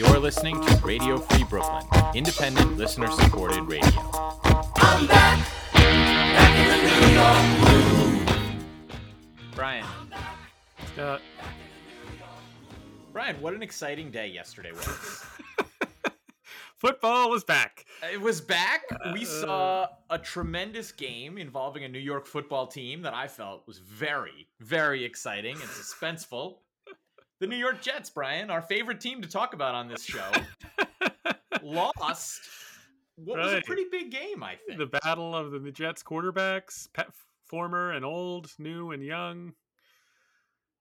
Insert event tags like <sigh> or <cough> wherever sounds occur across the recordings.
You're listening to Radio Free Brooklyn, independent, listener supported radio. I'm back, back in the New York groove. Brian, Uh, Brian, what an exciting day yesterday was. <laughs> football was back. it was back. We Uh, saw a tremendous game involving a New York football team that I felt was very, very exciting and suspenseful. The New York Jets, Brian, our favorite team to talk about on this show, <laughs> lost. What was a pretty big game, I think. the battle of the Jets quarterbacks, former and old, new and young.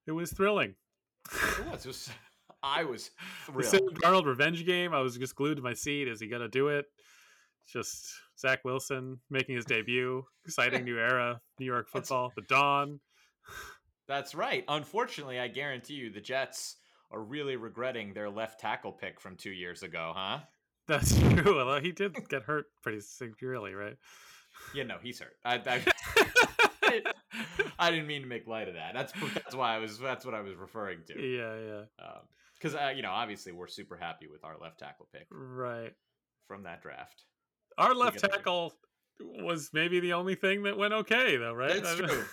It was thrilling. It was. It was I was thrilled. <laughs> The Sam. Darnold revenge game. I was just glued to my seat. Is he gonna do it? Just Zach Wilson making his debut. Exciting <laughs> new era. New York That's- football. The dawn. That's right. Unfortunately, I guarantee you the Jets are really regretting their left tackle pick from two years ago, huh? That's <laughs> true. Although he did get hurt pretty severely, right? Yeah, no, he's hurt. I, I, <laughs> <laughs> I didn't mean to make light of that. That's that's why I was. That's what I was referring to. yeah, yeah. Because uh, you know, obviously, we're super happy with our left tackle pick Right. from that draft. Our left tackle was maybe the only thing that went okay, though, right? That's true.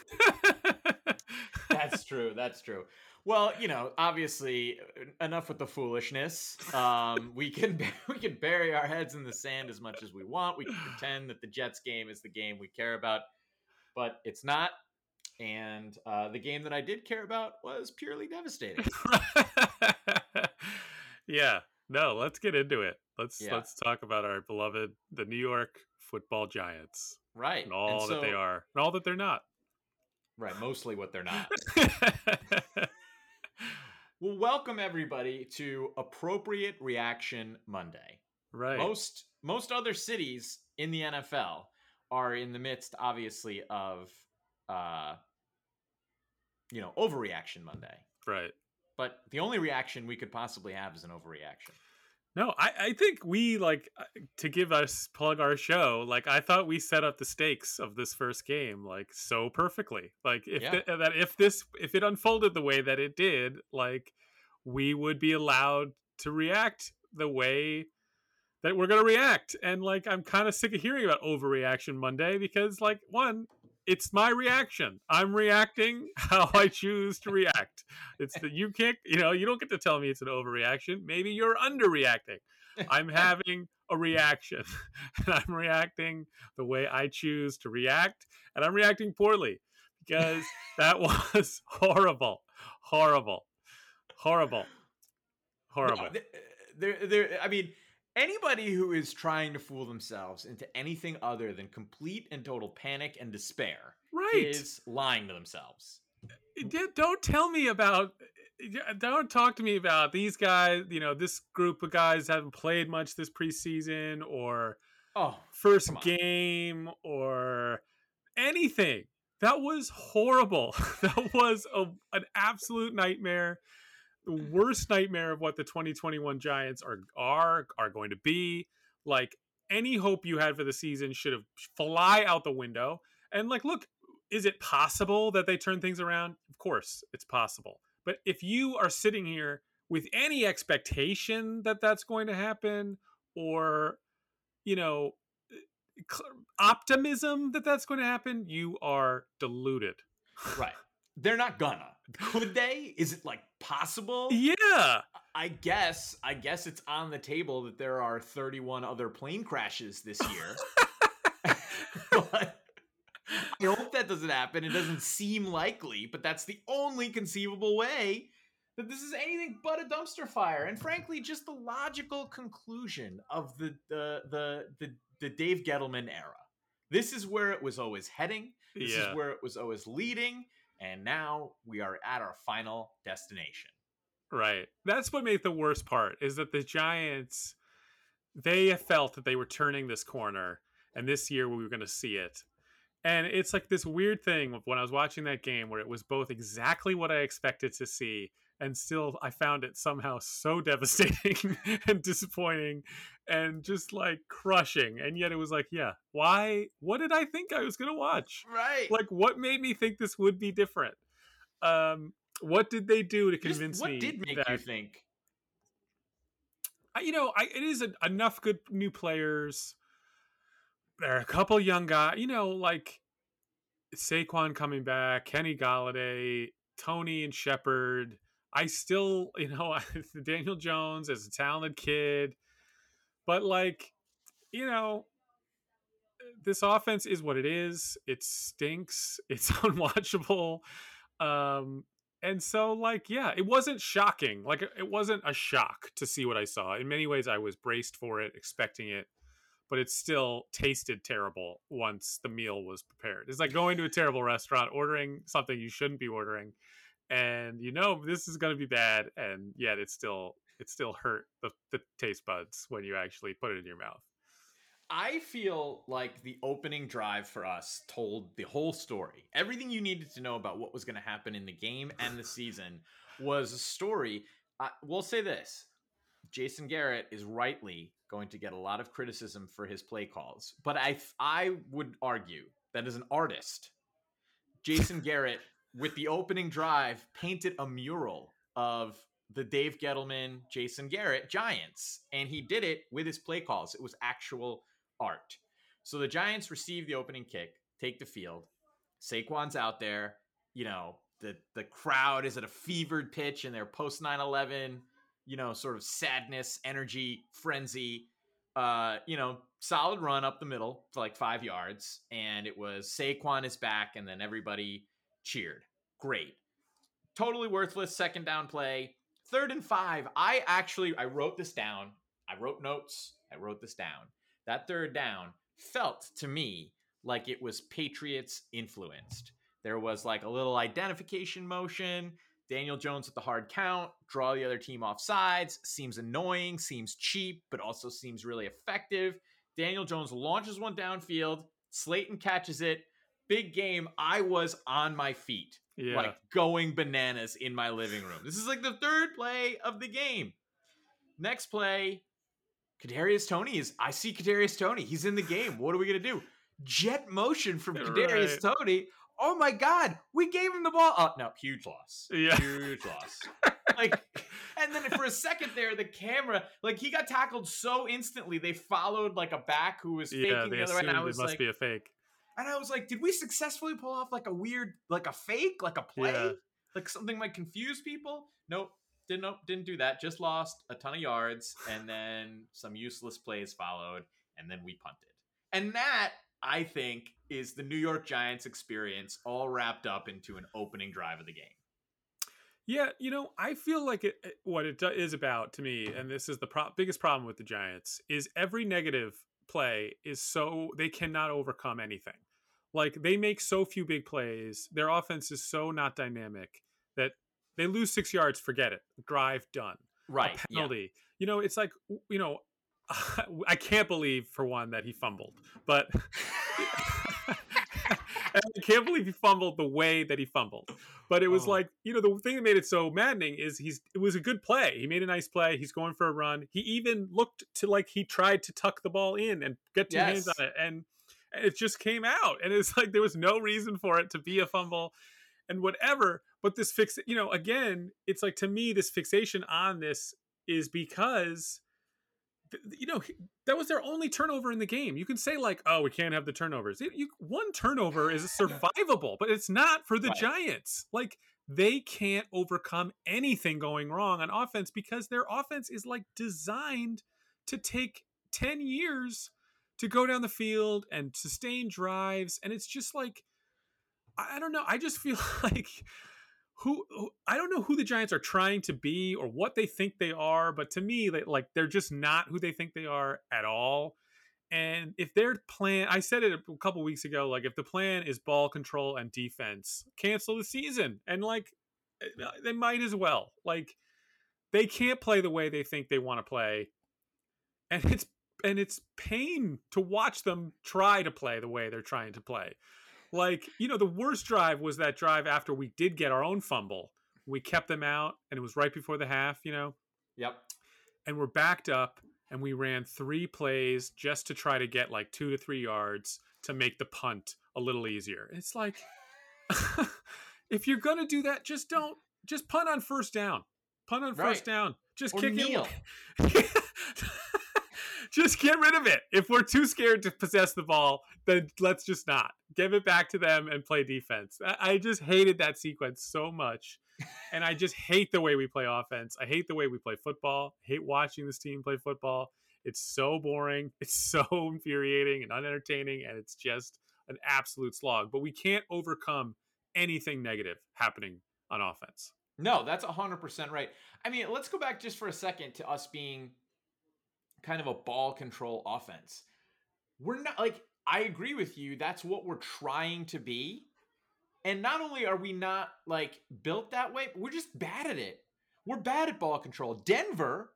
That's true. That's true. Well, you know, obviously, enough with the foolishness. Um, we can <laughs> we can bury our heads in the sand as much as we want. We can pretend that the Jets game is the game we care about, but it's not. And uh, the game that I did care about was purely devastating. <laughs> yeah. No, let's get into it. Let's Yeah. let's talk about our beloved the New York Football Giants Right. and all that they are and all that they're not. Right. Mostly what they're not. <laughs> Well, welcome everybody to Appropriate Reaction Monday. right. most most other cities in the NFL are in the midst, obviously, of uh, you know overreaction Monday. right. But the only reaction we could possibly have is an overreaction. No, I, I think we like uh, to give us plug our show. Like I thought we set up the stakes of this first game like so perfectly. Like if Yeah. th- that if this if it unfolded the way that it did, like we would be allowed to react the way that we're gonna react. And like I'm kind of sick of hearing about overreaction Monday because like one, it's my reaction. I'm reacting <laughs> how I choose to react. It's that you can't, you know, you don't get to tell me it's an overreaction. Maybe you're underreacting. I'm <laughs> having a reaction, <laughs> and I'm reacting the way I choose to react, and I'm reacting poorly because that was horrible, horrible, horrible, horrible. No, uh, there, there. I mean, anybody who is trying to fool themselves into anything other than complete and total panic and despair Right? is lying to themselves. Eh, don't tell me about eh, don't talk to me about these guys you know this group of guys haven't played much this preseason or Oh, first game or anything that was horrible <laughs> that was a, an absolute nightmare the worst nightmare of what the 2021 giants are are are going to be like any hope you had for the season should have fly out the window and like look is it possible that they turn things around? Of course, it's possible. But if you are sitting here with any expectation that that's going to happen or you know uh, optimism that that's going to happen, you are deluded. <laughs> right. They're not gonna. Could they? Is it like possible? Yeah. I guess I guess it's on the table that there are 31 other plane crashes this year. <laughs> but I hope that doesn't happen. It doesn't seem likely, but that's the only conceivable way that this is anything but a dumpster fire. And frankly, just the logical conclusion of the the the the, the Dave Gettleman era. This is where it was always heading. This yeah. is where it was always leading. And now we are at our final destination. Right. That's what made the worst part is that the Giants they felt that they were turning this corner and this year we were going to see it. And it's like this weird thing when I was watching that game where it was both exactly what I expected to see and still I found it somehow so <laughs> devastating and disappointing and just like crushing. And yet it was like, yeah, why what did I think I was going to watch? Right. Like what made me think this would be different? Um what did they do to Just convince what me did make that you think I- you know, I it is a, enough good new players. There are a couple young guys, you know, like Saquon coming back, Kenny Golladay, Toney and Shepard. I still, you know, <laughs> Daniel Jones is a talented kid, but like, you know, this offense is what it is. It stinks. <laughs> It's unwatchable. Um, and so, like, yeah, it wasn't shocking. Like, it wasn't a shock to see what I saw. In many ways, I was braced for it, expecting it, but it still tasted terrible once the meal was prepared. It's like going to a terrible restaurant, ordering something you shouldn't be ordering, and you know this is going to be bad, and yet it still it still hurt the, the taste buds when you actually put it in your mouth. I feel like the opening drive for us told the whole story. Everything you needed to know about what was going to happen in the game and the season was a story. Uh, we'll say this Jason Garrett is rightly going to get a lot of criticism for his play calls, but I, I would argue that as an artist, Jason Garrett, with the opening drive, painted a mural of the Dave Gettleman, Jason Garrett Giants, and he did it with his play calls. It was actual art. So the Giants receive the opening kick, take the field. Saquon's out there. You know, the the crowd is at a fevered pitch in their post 9-11, you know, sort of sadness, energy, frenzy. Uh, you know, solid run up the middle for like five yards, and it was Saquon is back, and then everybody cheered. Great. Totally worthless second down play. Third and five. I actually I wrote this down. I wrote notes. I wrote this down that third down felt to me like it was Patriots influenced. There was like a little identification motion. Daniel Jones with the hard count, draw the other team off sides. Seems annoying, seems cheap, but also seems really effective. Daniel Jones launches one downfield. Slayton catches it. Big game. I was on my feet, Yeah. like going bananas in my living room. This is like the third play of the game. Next play, Kadarius Toney is. I see Kadarius Toney. He's in the game. What are we gonna do? Jet motion from <laughs> Kadarius Toney. Oh my God, we gave him the ball. Oh no, huge loss. Yeah. huge loss. Like, and then for a second there, the camera, like he got tackled so instantly, they followed like a back who was faking yeah, the other way. And I it was must like, be a fake. And I was like, did we successfully pull off like a weird, like a fake, like a play, Yeah. like something might confuse people? Nope, didn't nope, didn't do that. Just lost a ton of yards, and <sighs> then some useless plays followed, and then we punted. And that I think is the New York Giants experience all wrapped up into an opening drive of the game. Yeah, you know, I feel like it, what it is about to me, and this is the pro- biggest problem with the Giants, is every negative play is so they cannot overcome anything. Like they make so few big plays, their offense is so not dynamic that they lose six yards, forget it, drive done, Right. a penalty. You know, it's like you know, <laughs> I can't believe for one that he fumbled, but. <laughs> I can't believe he fumbled the way that he fumbled. But it was Oh. like, you know, the thing that made it so maddening is he's it was a good play. He made a nice play. He's going for a run. He even looked to like he tried to tuck the ball in and get two hands on it. And it just came out. And it's like there was no reason for it to be a fumble and whatever. But this fix, you know, again, it's like to me, this fixation on this is because you know that was their only turnover in the game. You can say like, "Oh, we can't have the turnovers." It- you, one turnover is <laughs> survivable, but it's not for the Right. Giants. Like they can't overcome anything going wrong on offense because their offense is like designed to take 10 years to go down the field and sustain drives and it's just like I don't know. I just feel <laughs> like who, who I don't know who the Giants are trying to be or what they think they are, but to me, they, like they're just not who they think they are at all. And if their plan, I said it a couple weeks ago, like if the plan is ball control and defense, cancel the season. And like uh, they might as well. Like they can't play the way they think they want to play. And <laughs> it's and it's pain to watch them try to play the way they're trying to play. Like, you know, the worst drive was that drive after we did get our own fumble. We kept them out and it was right before the half, you know, Yep. and we're backed up and we ran three plays just to try to get like two to three yards to make the punt a little easier. It's like, <laughs> if you're going to do that, just don't, just punt on first down. Punt on first down. Just Or kick kneel. <laughs> it. Just get rid of it. If we're too scared to possess the ball, then let's just not give it back to them and play defense. I, just hated that sequence so much. And I just hate the way we play offense. I hate the way we play football. I hate watching this team play football. It's so boring. <laughs> It's so infuriating and unentertaining, and it's just an absolute slog. But we can't overcome anything negative happening on offense. No, that's 100% right. I mean, let's go back just for a second to us being kind of a ball control offense. We're not like, I agree with you. That's what we're trying to be. And not only are we not like built that way, we're just bad at it. We're bad at ball control. Denver,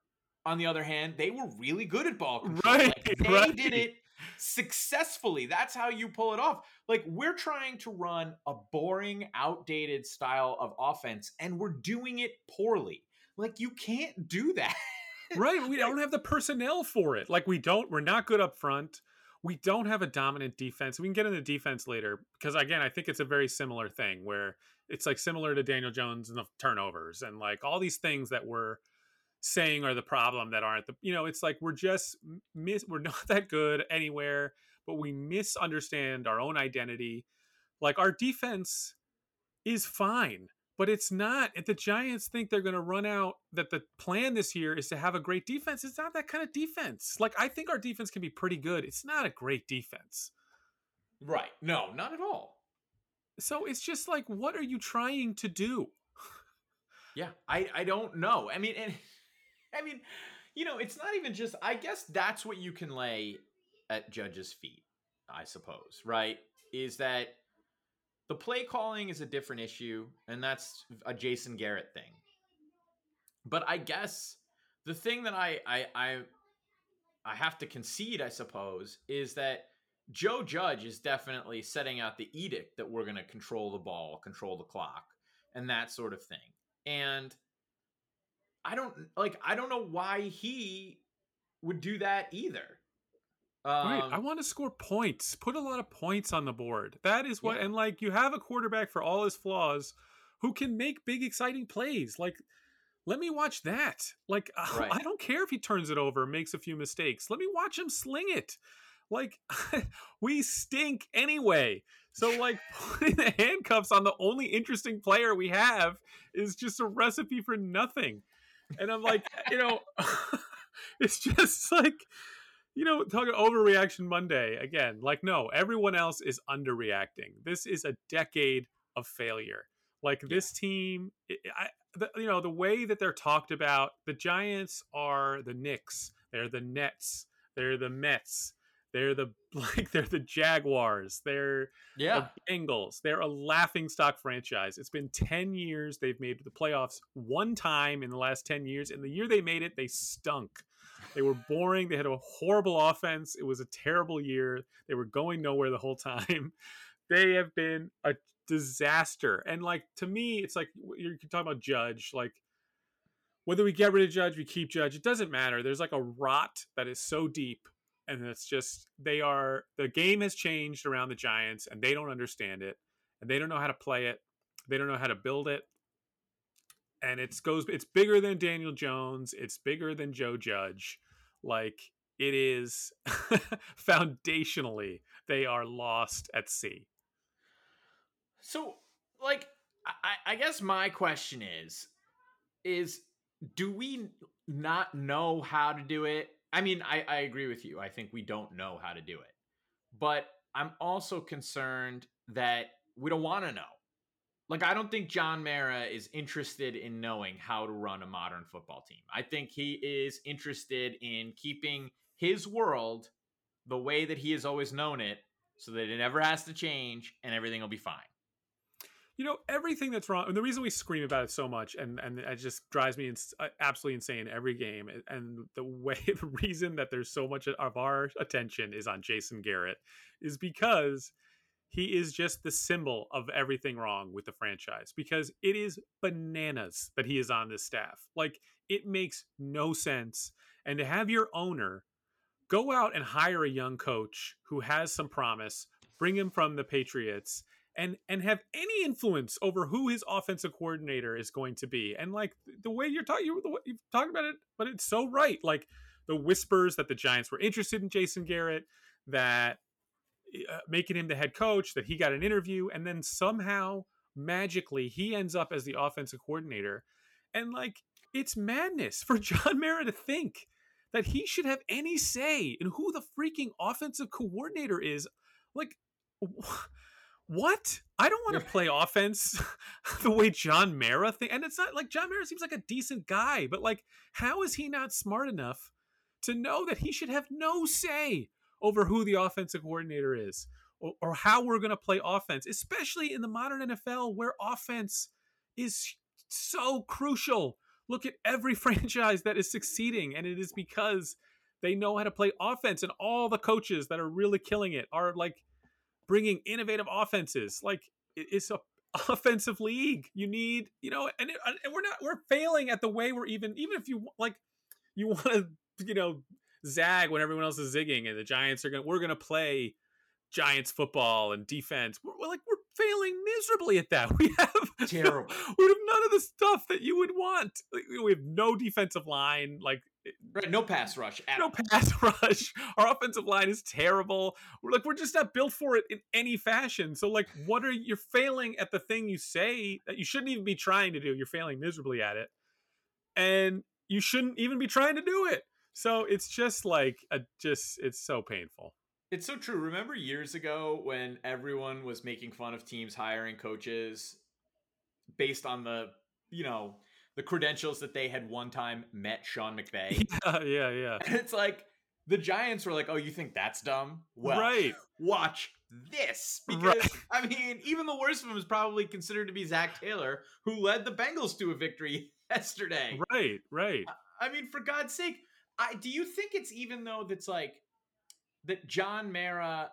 on the other hand, they were really good at ball control. Right, Like, they right. did it successfully. That's how you pull it off. Like we're trying to run a boring, outdated style of offense and we're doing it poorly. Like you can't do that. <laughs> right we don't have the personnel for it. Like we don't we're not good up front. We don't have a dominant defense. We can get into defense later because again i think it's a very similar thing where it's like similar to daniel jones and the turnovers and like all these things that we're saying are the problem that aren't the you know it's like we're just miss we're <laughs> not that good anywhere but we misunderstand our own identity. Like our defense is fine but it's not. If the Giants think they're going to run out, that the plan this year is to have a great defense, it's not that kind of defense. Like, I think our defense can be pretty good. It's not a great defense. right. No, not at all. So it's just like, what are you trying to do? Yeah, I I don't know. I mean, and <laughs> I mean, you know, it's not even just. I guess that's what you can lay at Judge's feet. I suppose, right? Is that the play calling is a different issue, and that's a Jason Garrett thing. But I guess the thing that I I I, I have to concede, I suppose, is that Joe Judge is definitely setting out the edict that we're going to control the ball, control the clock, and that sort of thing. And I don't like I don't know why he would do that either. Right. Um, I want to score points. Put a lot of points on the board. That is what, Yeah. and like you have a quarterback for all his flaws who can make big, exciting plays. Like, let me watch that. Like, <laughs> Right. I don't care if he turns it over, makes a few mistakes. Let me watch him sling it. Like, <laughs> we stink anyway. So, like, <laughs> putting the handcuffs on the only interesting player we have is just a recipe for nothing. And I'm like, you know, it's just like, you know, talking overreaction Monday again. Like, no, everyone else is underreacting. This is a decade of failure. Like this team, I, I- the, you know, the way that they're talked about, the Giants are the Knicks, they're the Nets, they're the Mets, they're the <laughs> like they're the Jaguars, they're yeah. the Bengals. They're a laughing stock franchise. It's been 10 years. They've made the playoffs one time in the last 10 years. And the year they made it, they stunk. They were boring. They had a horrible offense. It was a terrible year. They were going nowhere the whole time. <laughs> They have been a disaster. And like to me, it's like you're talking about Judge. Like whether we get rid of Judge, we keep Judge, it doesn't matter. There's like a rot that is so deep and it's just they are the game has changed around the Giants and they don't understand it and they don't know how to play it. They don't know how to build it. And it's goes it's bigger than Daniel Jones, it's bigger than Joe Judge. Like it is <laughs> foundationally they are lost at sea. So, like, I, I guess my question is, is do we not know how to do it? I mean, I, I agree with you. I think we don't know how to do it. But I'm also concerned that we don't want to know. Like, I don't think John Mara is interested in knowing how to run a modern football team. I think he is interested in keeping his world the way that he has always known it so that it never has to change and everything will be fine. you know everything that's wrong and the reason we scream about it so much and and it just drives me ins- uh, absolutely insane every game and the way <laughs> the reason that there's so much of our attention is on jason garrett is because he is just the symbol of everything wrong with the franchise because it is bananas that he is on this staff like it makes no sense and to have your owner go out and hire a young coach who has some promise bring him from the patriots and and have any influence over who his offensive coordinator is going to be. And like the way you're talking, you, you've talked about it, but it's so right. Like the whispers that the Giants were interested in Jason Garrett, that uh, making him the head coach, that he got an interview, and then somehow magically he ends up as the offensive coordinator. And like, it's madness for <laughs> John Mara to think that he should have any say in who the freaking offensive coordinator is. Like, what? I don't want to play offense <laughs> the way John Mara thinks. And it's not like John Mara seems like a decent guy, but like, how is he not smart enough to know that he should have no say over who the offensive coordinator is or, or how we're going to play offense, especially in the modern NFL where offense is so crucial. Look at every <laughs> franchise that is succeeding, and it is because they know how to play offense, and all the coaches that are really killing it are like bringing innovative offenses. Like it's a <laughs> offensive league. You need, you know, and, it, and we're not we're failing at the way we're even even if you like you want to, you know, zag when everyone else is zigging and the Giants are going we're going to play Giants football and defense. We're, we're, like we're failing miserably at that. <laughs> We have Terrible. No, <laughs> we have none of the stuff that you would want. Like, we have no defensive line. Like right, no pass rush. At no all. pass <laughs> rush. Our offensive line is terrible. We're like we're just not built for it in any fashion. So like, what are you're failing at the thing you say that you shouldn't even be trying to do? You're failing miserably at it, and you shouldn't even be trying to do it. So it's just like a just it's so painful. It's so true. Remember years ago when everyone was making fun of teams hiring coaches based on the, you know, the credentials that they had one time met Sean <laughs> McVay? Yeah, yeah, yeah. And <laughs> it's like the Giants were like, "Oh, you think that's dumb? Well, right. <laughs> watch this." Because Right. I mean, even the worst of them is probably considered to be Zac Taylor, who led the Bengals to a victory yesterday. Right, right. I mean, for God's sake, I do you think it's even though that's like that John Mara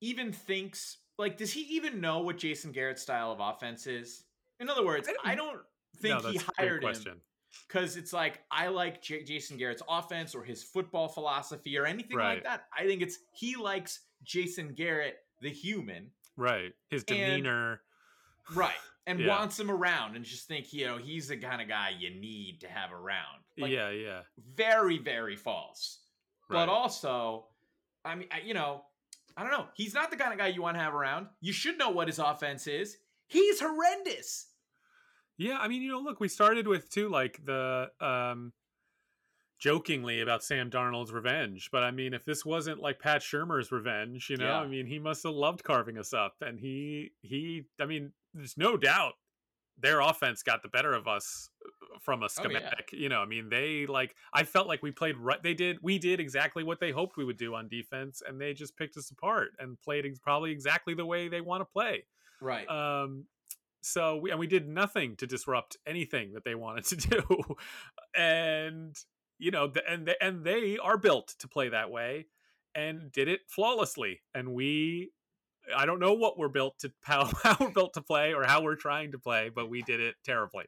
even thinks like does he even know what Jason Garrett's style of offense is? In other words, I I don't- don't, think no, he that's a great hired him because it's like I like J- Jason Garrett's offense or his football philosophy or anything Right. like that. I think it's he likes Jason Garrett the human, Right. His And- demeanor. right, and Yeah. wants him around and just think you know he's the kind of guy you need to have around. Like, yeah, yeah. very very false. Right. But also, I mean, I- you know, I don't know. He's not the kind of guy you want to have around. You should know what his offense is. He's horrendous. Yeah, I mean, you know, look, we started with too like the um jokingly about Sam Darnold's revenge, but I mean, if this wasn't like Pat Shurmur's revenge, you know, Yeah. I mean, he must have loved carving us up and he he I mean, there's no doubt their offense got the better of us from a Oh, yeah. schematic. You know, I mean, they like I felt like we played right they did we did exactly what they hoped we would do on defense and they just picked us apart and played ex- probably exactly the way they want to play. Right. Um, so we and we did nothing to disrupt anything that they wanted to <laughs> do, and you know, the, and they, and they are built to play that way, and did it flawlessly. And we, I don't know what we're built to <laughs> how, how we're built to play or how we're trying to play, but we did it terribly.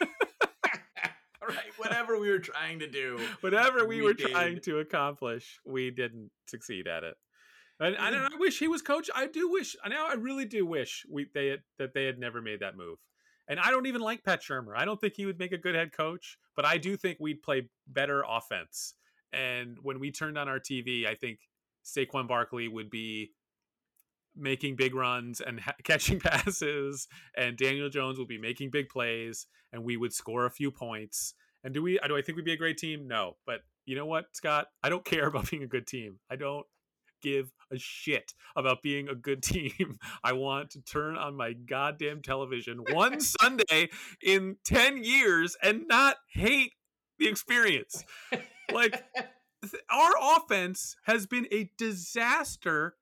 <laughs> <laughs> right. Whatever we were trying to do. <laughs> Whatever we, We were trying to accomplish, we didn't succeed at it. And, and I wish he was coach. I do wish. Now I really do wish we they had, that they had never made that move. And I don't even like Pat Shurmur. I don't think he would make a good head coach, but I do think we'd play better offense. And when we turned on our TV, I think Saquon Barkley would be making big runs and ha- <laughs> catching passes, and Daniel Jones will be making big plays, and we would score a few points. And do we? Do I think we'd be a great team? No, but you know what, Scott? I don't care <laughs> about being a good team. I don't give a shit about being a good <laughs> team. I want to turn on my goddamn television one Sunday in 10 years and not hate the experience. Like th- our offense has been a disaster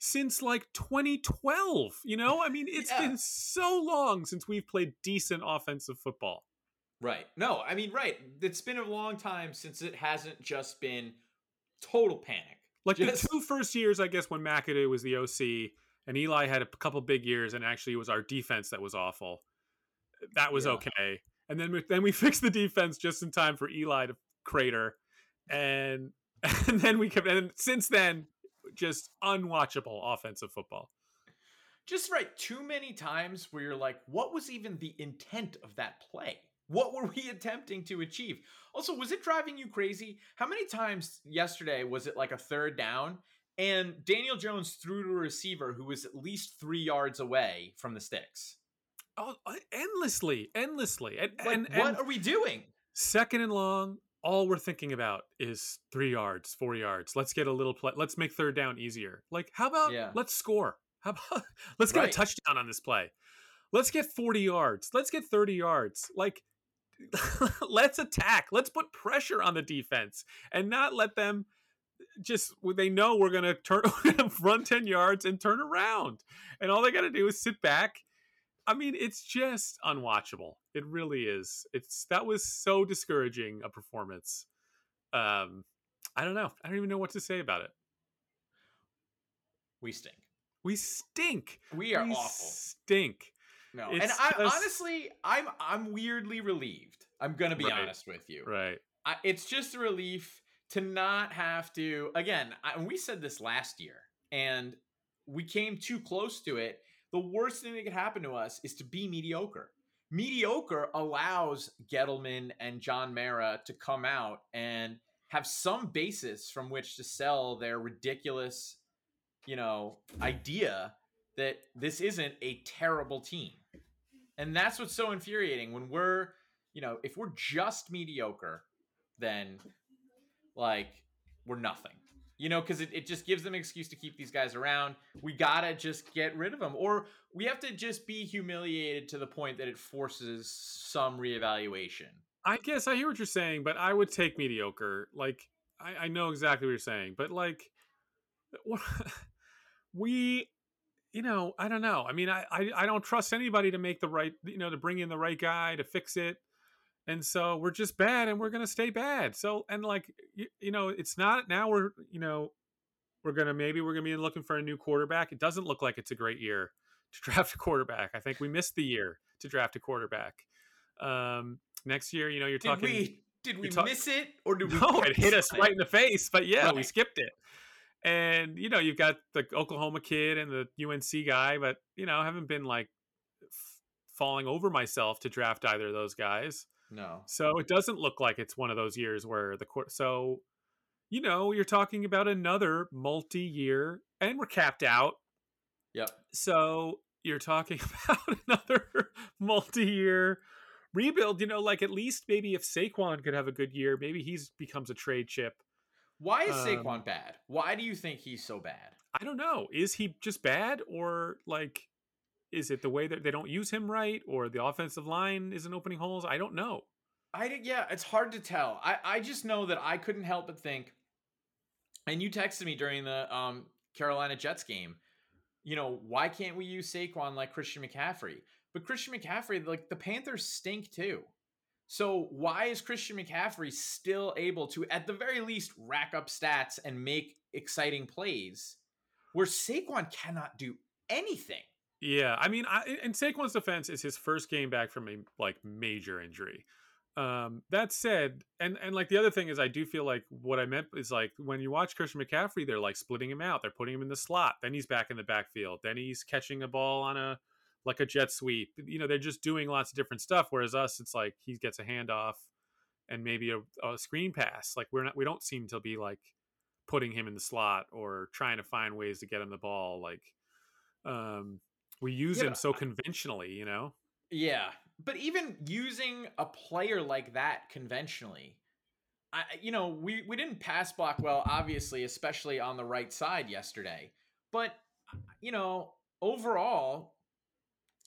since like 2012, you know? I mean, it's Yeah. been so long since we've played decent offensive football. Right. No, I mean, right. It's been a long time since it hasn't just been total panic. Like Just- the two first years, I guess, when McAdoo was the OC and Eli had a couple big years, and actually it was our defense that was awful. That was Yeah. okay. And then we, then we <laughs> fixed the defense just in time for Eli to crater, and <laughs> and then we kept and since then just unwatchable offensive football. Just right. Too many times where you're like, what was even the intent of that play? What were we <laughs> attempting to achieve? Also, was it driving you crazy? How many times yesterday was it like a third down and Daniel Jones threw to a receiver who was at least three yards away from the sticks? Oh, endlessly, endlessly. And, Like, and, what and are we doing? second and long, all we're thinking about is three yards, four yards. Let's get a little play. Let's make third down easier. Like, how about Yeah. let's score? <laughs> How about let's get Right. a touchdown on this play? Let's get 40 yards. Let's get 30 yards. Like, <laughs> let's attack. Let's put pressure on the defense and not let them just they know we're gonna turn <laughs> run 10 yards and turn around. And all they gotta do is sit back. I mean, it's just unwatchable. It really is. It's that was so discouraging a performance. Um, I don't know. I don't even know what to say about it. We stink. We stink. We are we awful. Stink. No, and I just- honestly, I'm I'm weirdly relieved. I'm gonna be Right. honest with you. Right. I, it's just a relief to not have to. Again, I, we said this last year, and we came too close to it. The worst thing that could happen to us is to be mediocre. Mediocre allows Gettleman and John Mara to come out and have some basis from which to sell their ridiculous, you know, idea that this isn't a terrible team. And that's what's so infuriating when we're, you know, if we're just mediocre, then like we're nothing. You know, because it, it just gives them an excuse to keep these guys around. We gotta just get rid of them. Or we have to just be humiliated to the point that it forces some reevaluation. I guess I hear what you're saying, but I would take mediocre. Like I, I know exactly what you're saying, but like <laughs> we, you know, I don't know. I mean, I, I I don't trust anybody to make the right, you know, to bring in the right guy to fix it. And so we're just bad, and we're gonna stay bad. So and like you, you know, it's not now. We're you know, we're gonna maybe we're gonna be looking for a new quarterback. It doesn't look like it's a great year to <laughs> draft a quarterback. I think we missed the year to draft a quarterback. Um, next year, you know, you're Did talking. we did we talk- miss it or did <laughs> we No, it hit us right in the face. But yeah, we skipped it. And you know, you've got the Oklahoma kid and the UNC guy, but you know, I haven't been like f- falling over myself to draft either of those guys. No. So it doesn't look like it's one of those years where the court. So, you know, you're talking about another multi-year, and we're capped out. Yep. So you're talking <laughs> about another multi-year rebuild. You know, like at least maybe if Saquon could have a good year, maybe he's becomes a trade chip. Why is Um, Saquon bad? Why do you think he's so bad? I don't know. Is he just bad, or like, is it the way that they don't use him right, or the offensive line isn't opening holes? I don't know. I yeah, it's hard to tell. I, I just know that I couldn't help but think, and you texted me during the um, Carolina Jets game, you know, why can't we use Saquon like Christian McCaffrey? But Christian McCaffrey, like the Panthers stink too. So why is Christian McCaffrey still able to, at the very least, rack up stats and make exciting plays, where Saquon cannot do anything? Yeah, I mean, I, in Saquon's defense, is his first game back from a like major injury. Um, that said, and and like the other thing is, I do feel like what I meant is like when you watch Christian McCaffrey, they're like splitting him out. They're putting him in the slot. Then he's back in the backfield. Then he's catching a ball on a like a jet sweep. You know, they're just doing lots of different stuff. Whereas us, it's like he gets a handoff and maybe a, a screen pass. Like we're not, we don't seem to be like putting him in the slot or trying to find ways to get him the ball. Like, um, we use Yeah, him so conventionally, you know. Yeah, but even using a player like that conventionally, I you know we we didn't pass block well, obviously, especially on the right side yesterday. But uh, you know overall,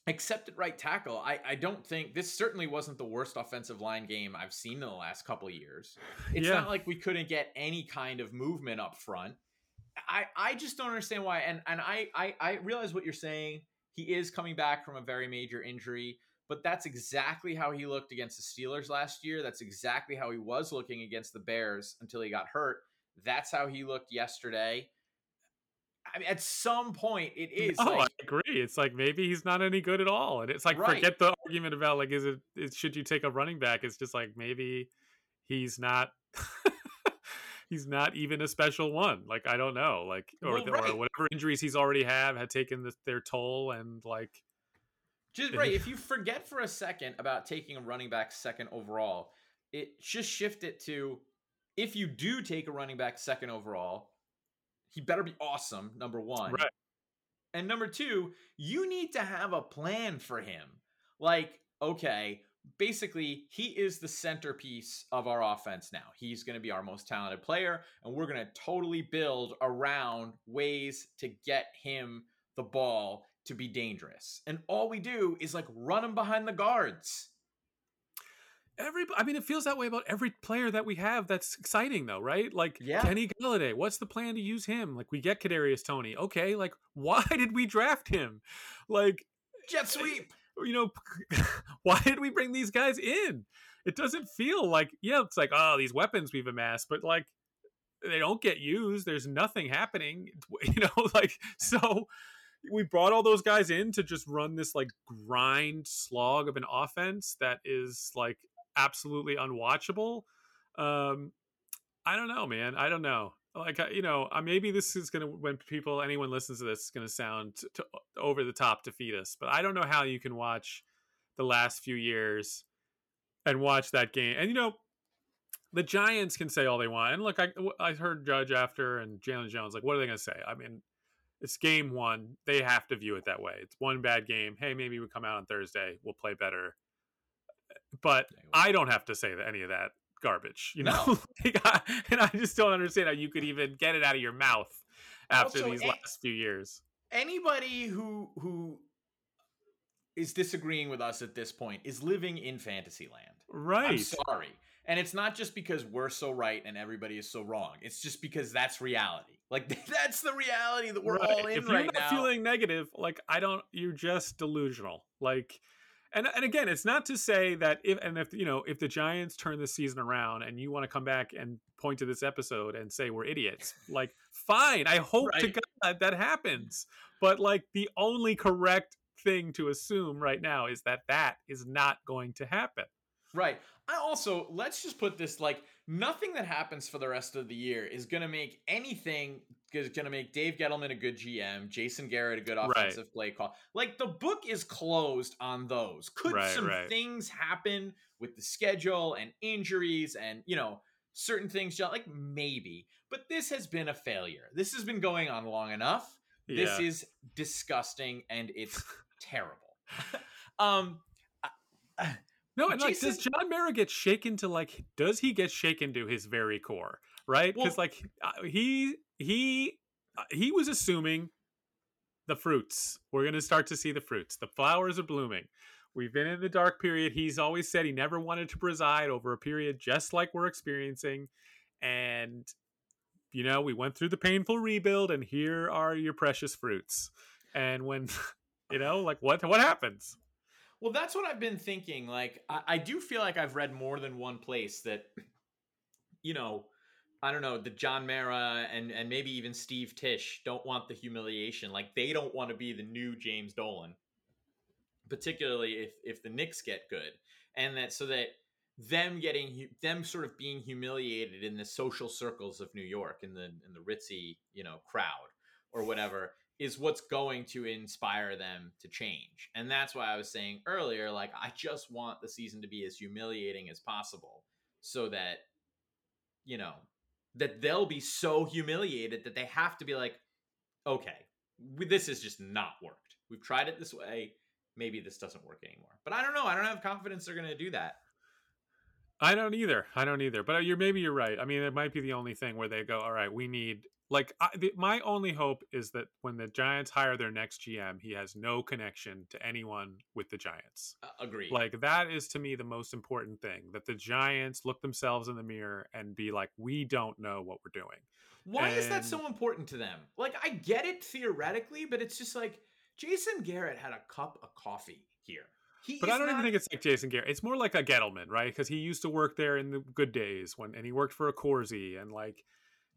except at right tackle, I I don't think this certainly wasn't the worst offensive line game I've seen in the last couple of years. It's Yeah. not like we couldn't get any kind of movement up front. I I just don't understand why. And and I I, I realize what you're saying. He is coming back from a very major injury, but that's exactly how he looked against the Steelers last year. That's exactly how he was looking against the Bears until he got hurt. That's how he looked yesterday. I mean, at some point, it is oh, like, I agree. It's like maybe he's not any good at all, and it's like Right. forget the argument about like is it is, should you take a running back? It's just like maybe he's not. <laughs> he's not even a special one. Like I don't know, like or Well, right. or whatever injuries he's already had had taken the, their toll, and like Just right. If you forget for a second about taking a running back second overall, it just shift it to if you do take a running back second overall, he better be awesome. Number one, Right. and number two, you need to have a plan for him. Like, okay, basically, he is the centerpiece of our offense now. He's going to be our most talented player, and we're going to totally build around ways to get him the ball to be dangerous. And all we do is like run him behind the guards. Every, I mean, it feels that way about every player that we have. That's exciting, though, right? Like Yeah. Kenny Golladay. What's the plan to use him? Like we get Kadarius Toney. Okay, like <laughs> why did we draft him? Like Jet sweep. You know, <laughs> why did we bring these guys in? It doesn't feel like yeah, it's like oh these weapons we've amassed, but like they don't get used. There's nothing happening, <laughs> you know. <laughs> Like so, we brought all those guys in to just run this like grind slog of an offense that is like absolutely unwatchable. Um, I don't know, man. I don't know. Like you know, uh, maybe this is gonna when people anyone listens to this is gonna sound t- t- over the top to feed us, but I don't know how you can watch the last few years and watch that game. And you know, the Giants can say all they want. And look, I I heard Judge after and Jalen Jones like, what are they gonna say? I mean, it's game one. They have to view it that way. It's one bad game. Hey, maybe we come out on Thursday. We'll play better. But I don't have to say that, any of that garbage, you know. No. <laughs> Like, I- and I just don't understand how you could even get it out of your mouth after Also, these a- last few years. Anybody who who is disagreeing with us at this point is living in fantasy land. I'm Right. sorry. And it's not just because we're so right and everybody is so wrong. It's just because that's reality. Like <laughs> that's the reality that we're Right. all in if you're not now. feeling negative, like I don't, you're just delusional. Like, and and again, it's not to say that if and if you know if the Giants turn the season around and you want to come back and point to this episode and say we're idiots, like fine. I hope to Right. God that happens. But like the only correct thing to assume right now is that that is not going to happen. Right. I also let's just put this like nothing that happens for the rest of the year is going to make anything is going to make Dave Gettleman a good GM, Jason Garrett a good Right. offensive play call. Like the book is closed on those. Could Right, some right. things happen with the schedule and injuries and you know certain things John like maybe, but this has been a failure. This has been going on long enough. This is disgusting and it's terrible. <laughs> um <sighs> No, and like, does John Mara get shaken to like? Does he get shaken to his very core? Right? Because Well- like uh, he he uh, he was assuming the fruits. We're gonna start to see the fruits. The flowers are blooming. We've been in the dark period. He's always said he never wanted to preside over a period just like we're experiencing, and you know we went through the painful rebuild, and here are your precious fruits. And when <laughs> you know, like what what happens? Well, that's what I've been thinking. Like, I, I do feel like I've read more than one place that, you know, I don't know, the John Mara and and maybe even Steve Tisch don't want the humiliation. Like, they don't want to be the new James Dolan, particularly if if the Knicks get good, and that so that them getting them sort of being humiliated in the social circles of New York in the in the ritzy you know crowd or whatever is what's going to inspire them to change. And that's why I was saying earlier, like, I just want the season to be as humiliating as possible so that, you know, that they'll be so humiliated that they have to be like, okay, this has just not worked. We've tried it this way. Maybe this doesn't work anymore. But I don't know. I don't have confidence they're going to do that. I don't either. I don't either. But uh, you're maybe you're right. I mean, it might be the only thing where they go, all right, we need like I, the, my only hope is that when the Giants hire their next GM, he has no connection to anyone with the Giants. Uh, agreed. Like that is to me the most important thing that the Giants look themselves in the mirror and be like, we don't know what we're doing. Why is that so important to them? Like, I get it theoretically, but it's just like Jason Garrett had a cup of coffee here. He But I don't even think it's like Jason Garrett. It's more like a Gettleman, right? Because he used to work there in the good days when, and he worked for Accorsi, and like,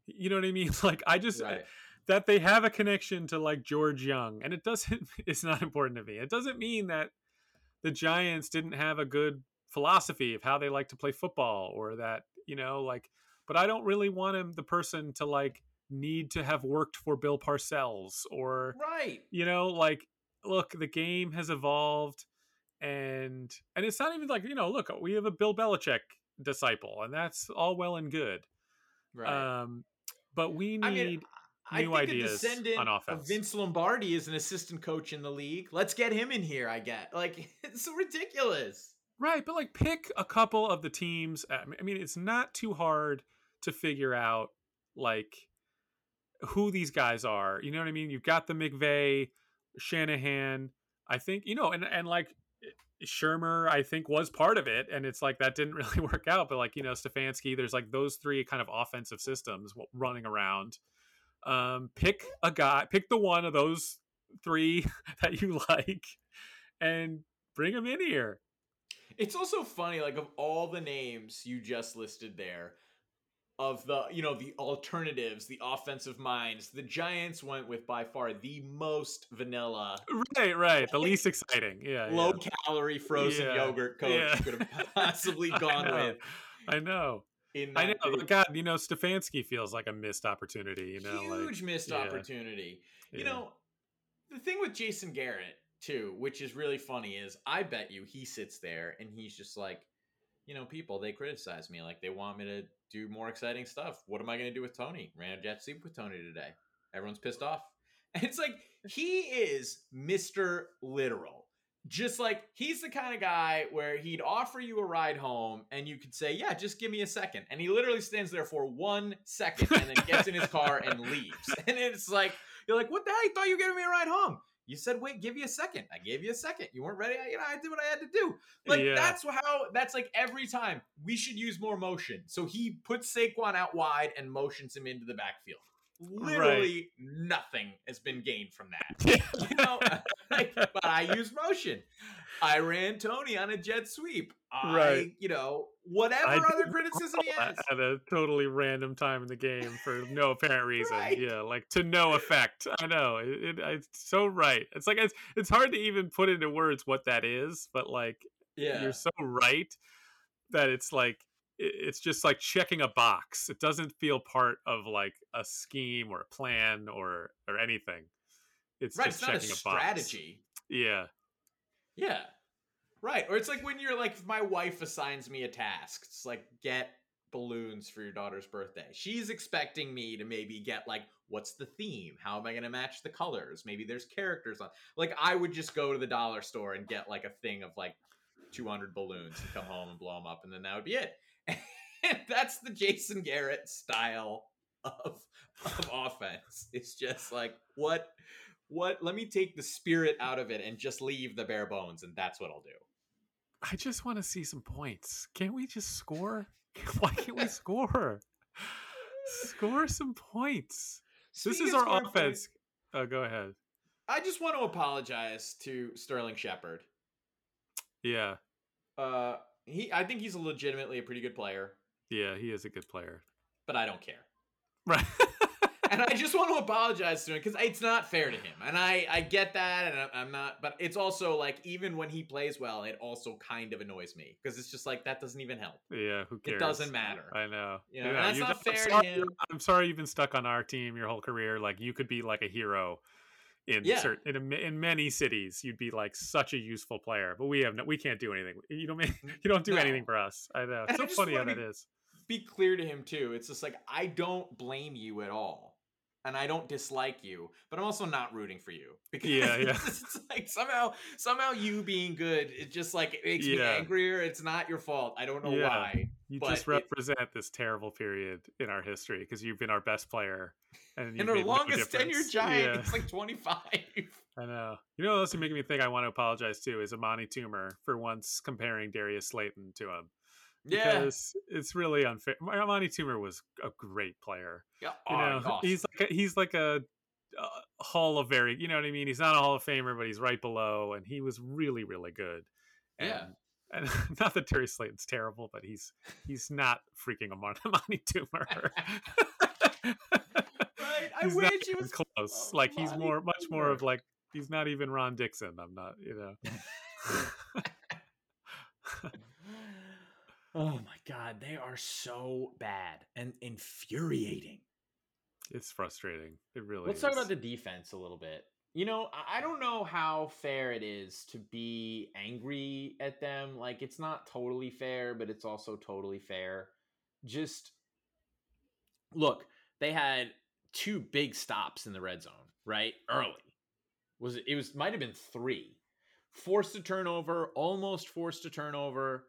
you know what I mean? <laughs> Like, I just Right. that they have a connection to like George Young, and it doesn't. <laughs> It's not important to me. It doesn't mean that the Giants didn't have a good philosophy of how they like to play football, or that you know, like. But I don't really want him, the person, to like need to have worked for Bill Parcells, or right. you know, like look, the game has evolved, and and it's not even like you know, look, we have a Bill Belichick disciple, and that's all well and good. Right. Um, but we need I mean, I new think ideas a descendant on of offense. Vince Lombardi is an assistant coach in the league. Let's get him in here. I get like <laughs> it's so ridiculous. Right, but like pick a couple of the teams. I mean- I mean, it's not too hard to figure out like who these guys are. You know what I mean? You've got the McVay, Shanahan. I think you know, and and like Shurmur, I think was part of it, and it's like that didn't <laughs> really work out. But like you know, Stefanski, there's like those three kind of offensive systems running around. Um, pick a guy, pick the one of those three <laughs> that you like, and bring him in here. It's also funny, like of all the names you just listed there, of the you know the alternatives, the offensive minds, the Giants went with by far the most vanilla, Right, right. The least exciting. Yeah. low yeah. calorie frozen Yeah, yogurt coach yeah. could have <laughs> possibly I gone know. with. I know. I know. but God, you know, Stefanski feels like a missed opportunity. You know, huge like, missed opportunity. You know, the thing with Jason Garrett too, which is really funny, is I bet you he sits there and he's just like, you know, people they criticize me, like they want me to do more exciting stuff. What am I going to do with Toney? Ran a jet sweep with Toney today. Everyone's pissed off, <laughs> and it's like he is Mister Literal. Just like he's the kind of guy where he'd offer you a ride home and you could say, Yeah, just give me a second. And he literally stands there for one second and then gets in his car and leaves. <laughs> And it's like, you're like, what the hell? You thought you were giving me a ride home. You said, wait, give you a second. I gave you a second. You weren't ready. I, you know, I did what I had to do. Like Yeah. that's how. That's like every time we should use more motion. So he puts Saquon out wide and motions him into the backfield. Literally nothing has been gained from that. <laughs> You know, <laughs> like, but I use motion. I ran Toney on a jet sweep. I, Right. you know, whatever I other <laughs> criticism he has. at a totally random time in the game for no apparent <laughs> reason. Right. Yeah, like to no effect. I know it, it, it's so right. It's like it's it's hard to even put into words what that is, but like Yeah. you're so right that it's like it- it's just like checking a box. It doesn't feel part of like a scheme or a plan or or anything. It's right. just It's not a checking a, box. strategy. Yeah. Yeah. Right. Or it's like when you're like, my wife assigns me a task, it's like, get balloons for your daughter's birthday. She's expecting me to maybe get like, what's the theme? How am I going to match the colors? Maybe there's characters on. Like, I would just go to the dollar store and get like a thing of like 200 balloons and come home and blow them up, and then that would be it. And <laughs> that's the Jason Garrett style of, of offense. It's just like, what? What? Let me take the spirit out of it and just leave the bare bones, and that's what I'll do. I just want to see some points. Can't we just score? <laughs> Why can't we score? Score some points. this is our offense. points, Oh, go ahead. I just want to apologize to Sterling Shepard. Yeah, Uh, he, I think he's a legitimately a pretty good player, yeah, he is a good player. but I don't care. Right. <laughs> and I just want to apologize to him because it's not fair to him, and I I get that, and I'm not, but it's also like even when he plays well, it also kind of annoys me because it's just like that doesn't even help. yeah, who cares? It doesn't matter. I know. You know, Yeah, that's not don't- I'm fair to sorry him. I'm sorry you've been stuck on our team your whole career. Like you could be like a hero in Yeah. certain in, in many cities. You'd be like such a useful player, but we have no, we can't do anything. You don't make, <laughs> you don't do No. anything for us. I know. And It's so funny how be- is. Be clear to him too. It's just like I don't blame you at all. And I don't dislike you, but I'm also not rooting for you <laughs> because Yeah, yeah. it's like somehow, somehow you being good, it just like it makes me angrier. It's not your fault. I don't know Yeah. why. You just it- represent this terrible period in our history because you've been our best player and And our no longest difference. giant, Yeah. it's like 25. I know. You know what else is making me think I want to apologize to is Amani Toomer for once comparing Darius Slayton to him. Yeah. Because it's really unfair. Amani Toomer was a great player. yeah. You oh, know, gosh. he's like a, he's like a, uh Hall of very. You know what I mean? He's not a Hall of Famer, but he's right below, and he was really really good. And, Yeah. And <laughs> not that Terry Slayton's terrible, but he's he's not freaking Amani, <laughs> Amani Toomer. <laughs> right. I he's wish he was close. Oh, like he's more, much more of like he's not even Ron Dixon. I'm not, you know. Oh my god, they are so bad and infuriating. it's frustrating. It really. Let's is. talk about the defense a little bit. you know, I don't know how fair it is to be angry at them. Like, it's not totally fair, but it's also totally fair. Just look, they had two big stops in the red zone, right? Early. Was it, it was might have been three. Forced a turnover, almost forced a turnover.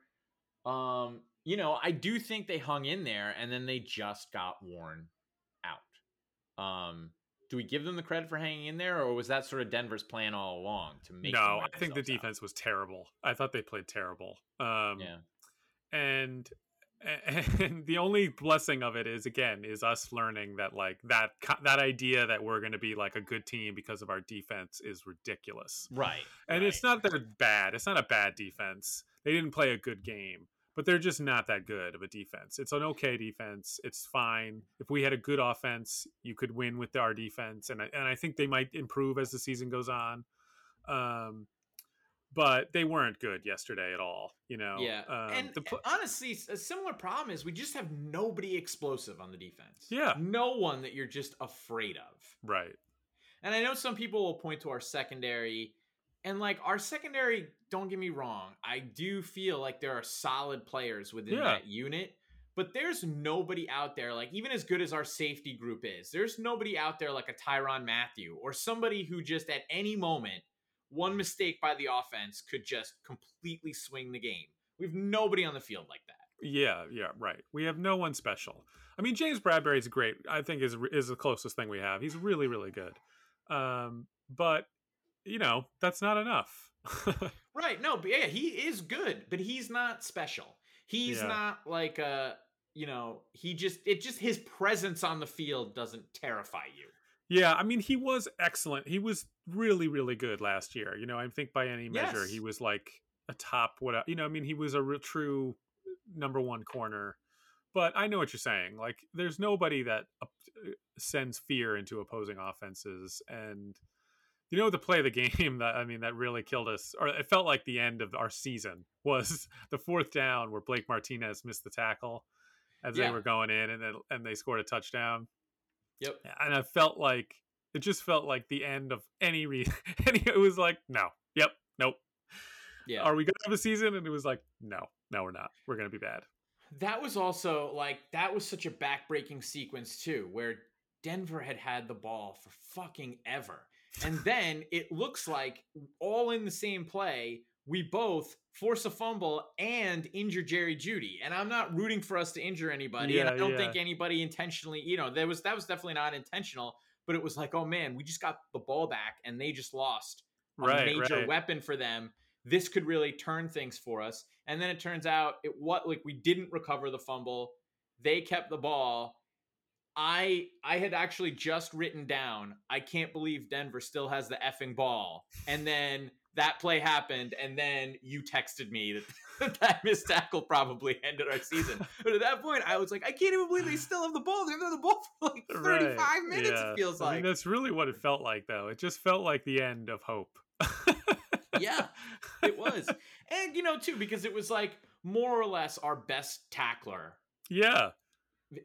Um, you know, I do think they hung in there and then they just got worn out. Um, do we give them the credit for hanging in there, or was that sort of Denver's plan all along to make? no, I think the themselves out? defense was terrible. I thought they played terrible. Um, Yeah, and <laughs> and the only blessing of it is again is us learning that like that that idea that we're going to be like a good team because of our defense is ridiculous. right. And right. it's not that they're bad. It's not a bad defense. They didn't play a good game, but they're just not that good of a defense. It's an okay defense. It's fine. If we had a good offense, you could win with our defense, and I, and I think they might improve as the season goes on. Um, but they weren't good yesterday at all. You know. Yeah, Um, and the honestly, a similar problem is we just have nobody explosive on the defense. Yeah. no one that you're just afraid of. right. And I know some people will point to our secondary, and like our secondary, don't get me wrong, I do feel like there are solid players within Yeah. that unit, but there's nobody out there, like even as good as our safety group is, there's nobody out there like a Tyrann Mathieu or somebody who just at any moment, one mistake by the offense could just completely swing the game. We have nobody on the field like that. Yeah, yeah, right. We have no one special. I mean, James Bradberry's great. I think is is the closest thing we have. He's really, really good. Um, but you know, that's not enough. <laughs> Right. No, but yeah, he is good, but he's not special. He's Yeah. not like a, you know, he just it just his presence on the field doesn't terrify you. yeah, I mean, he was excellent. He was really, really good last year. You know, I think by any measure, Yes. he was like a top. What you know, I mean, he was a real true number one corner. But I know what you're saying. Like, there's nobody that uh, sends fear into opposing offenses, and you know the play of the game <laughs> that I mean that really killed us, or it felt like the end of our season <laughs> was the fourth down where Blake Martinez missed the tackle as they were going in, and then and they scored a touchdown. Yep. And I felt like it just felt like the end of any re. <laughs> Any it was like no, yep, nope. Yeah. Are we gonna have a season? And it was like no, no, we're not. We're gonna be bad. that was also like that was such a backbreaking sequence too, where Denver had had the ball for fucking ever. And then it looks like all in the same play, we both force a fumble and injure Jerry Jeudy. And I'm not rooting for us to injure anybody. and I don't yeah. think anybody intentionally, you know, there was that was definitely not intentional, but it was like, oh man, we just got the ball back and they just lost a Right, major right. weapon for them. This could really turn things for us. And then it turns out it what like we didn't recover the fumble. They kept the ball. I I had actually just written down, I can't believe Denver still has the effing ball. And then that play happened, and then you texted me that <laughs> that missed tackle probably ended our season. But at that point, I was like, I can't even believe they <sighs> still have the ball. They've had the ball for like 35 Right, minutes, yeah. it feels like. I mean, that's really what it felt like, though. It just felt like the end of hope. <laughs> yeah, it was. And you know, too, because it was like more or less our best tackler Yeah,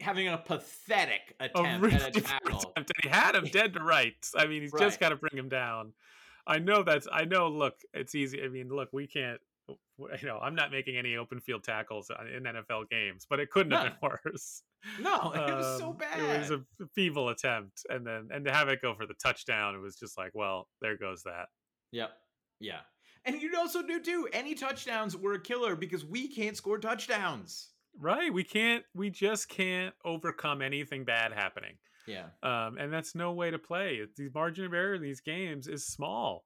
having a pathetic a attempt really at a tackle. attempt, and he had him dead to rights. I mean, he's Right. just got to bring him down. I know that's. I know. Look, it's easy. I mean, look, we can't. You know, I'm not making any open field tackles in NFL games, but it couldn't have been <laughs> worse. No, it was so Um, bad. It was a feeble attempt, and then and to have it go for the touchdown, it was just like, well, there goes that. Yep. Yeah. And you'd also do too. Any touchdowns were a killer because we can't score touchdowns. Right? We can't. We just can't overcome anything bad happening. Yeah. Um, and that's no way to play. The margin of error in these games is small.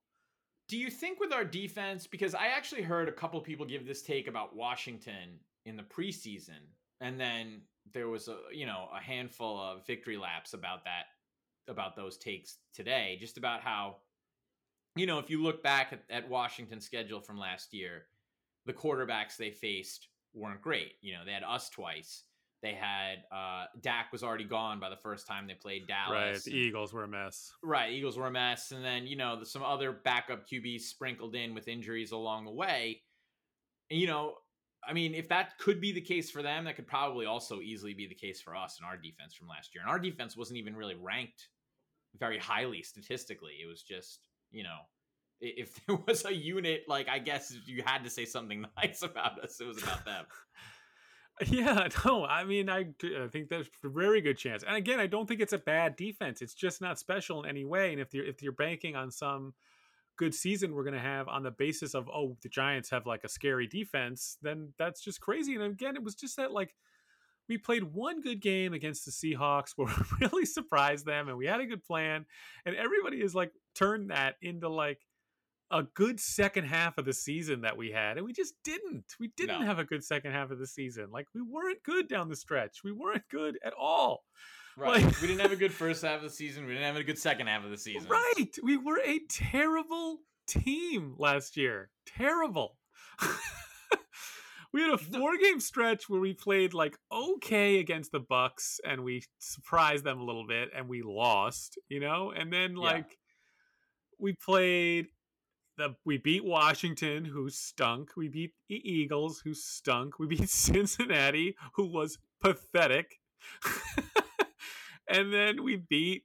Do you think with our defense, because I actually heard a couple people give this take about Washington in the preseason, and then there was a you know a handful of victory laps about that about those takes today, just about how you know if you look back at, at Washington's schedule from last year, the quarterbacks they faced weren't great. You know they had us twice. They had uh Dak was already gone by the first time they played Dallas. right? The Eagles were a mess. Right, Eagles were a mess, and then you know some other backup QBs sprinkled in with injuries along the way. And, you know, I mean, if that could be the case for them, that could probably also easily be the case for us in our defense from last year. And our defense wasn't even really ranked very highly statistically. It was just, you know, if <laughs> there was a unit, like I guess you had to say something <laughs> nice about us, it was about them. <laughs> Yeah, no, I mean, I think there's a very good chance. And again, I don't think it's a bad defense. It's just not special in any way. And if you're if you're banking on some good season we're going to have on the basis of oh the Giants have like a scary defense, then that's just crazy. And again, it was just that like we played one good game against the Seahawks where we really surprised them and we had a good plan and everybody is like turned that into like a good second half of the season that we had and we just didn't we didn't No. have a good second half of the season like we weren't good down the stretch we weren't good at all <laughs> Right. Like- we didn't have a good first half of the season. We didn't have a good second half of the season. right we were a terrible team last year terrible <laughs> we had a four game stretch where we played like okay against the bucks and we surprised them a little bit and we lost you know and then Yeah. like we played the we beat washington who stunk we beat the eagles who stunk we beat <laughs> cincinnati who was pathetic <laughs> and then we beat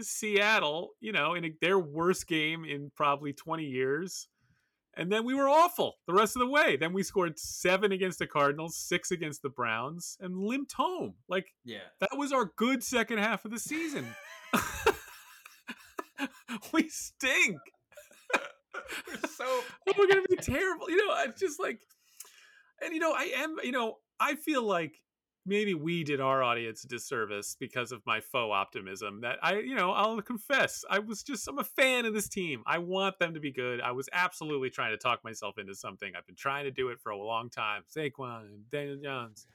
seattle you know in a, their worst game in probably 20 years and then we were awful the rest of the way. Then we scored seven against the Cardinals, six against the Browns, and limped home. Like Yeah. that was our good second half of the season. <laughs> we stink. We're so <laughs> oh We're gonna be terrible. You know, it's just like, and you know, I am. You know, I feel like maybe we did our audience a disservice because of my faux optimism. That I, you know, I'll confess, I was just I'm a fan of this team. I want them to be good. I was absolutely trying to talk myself into something. I've been trying to do it for a long time. Saquon and Daniel Jones.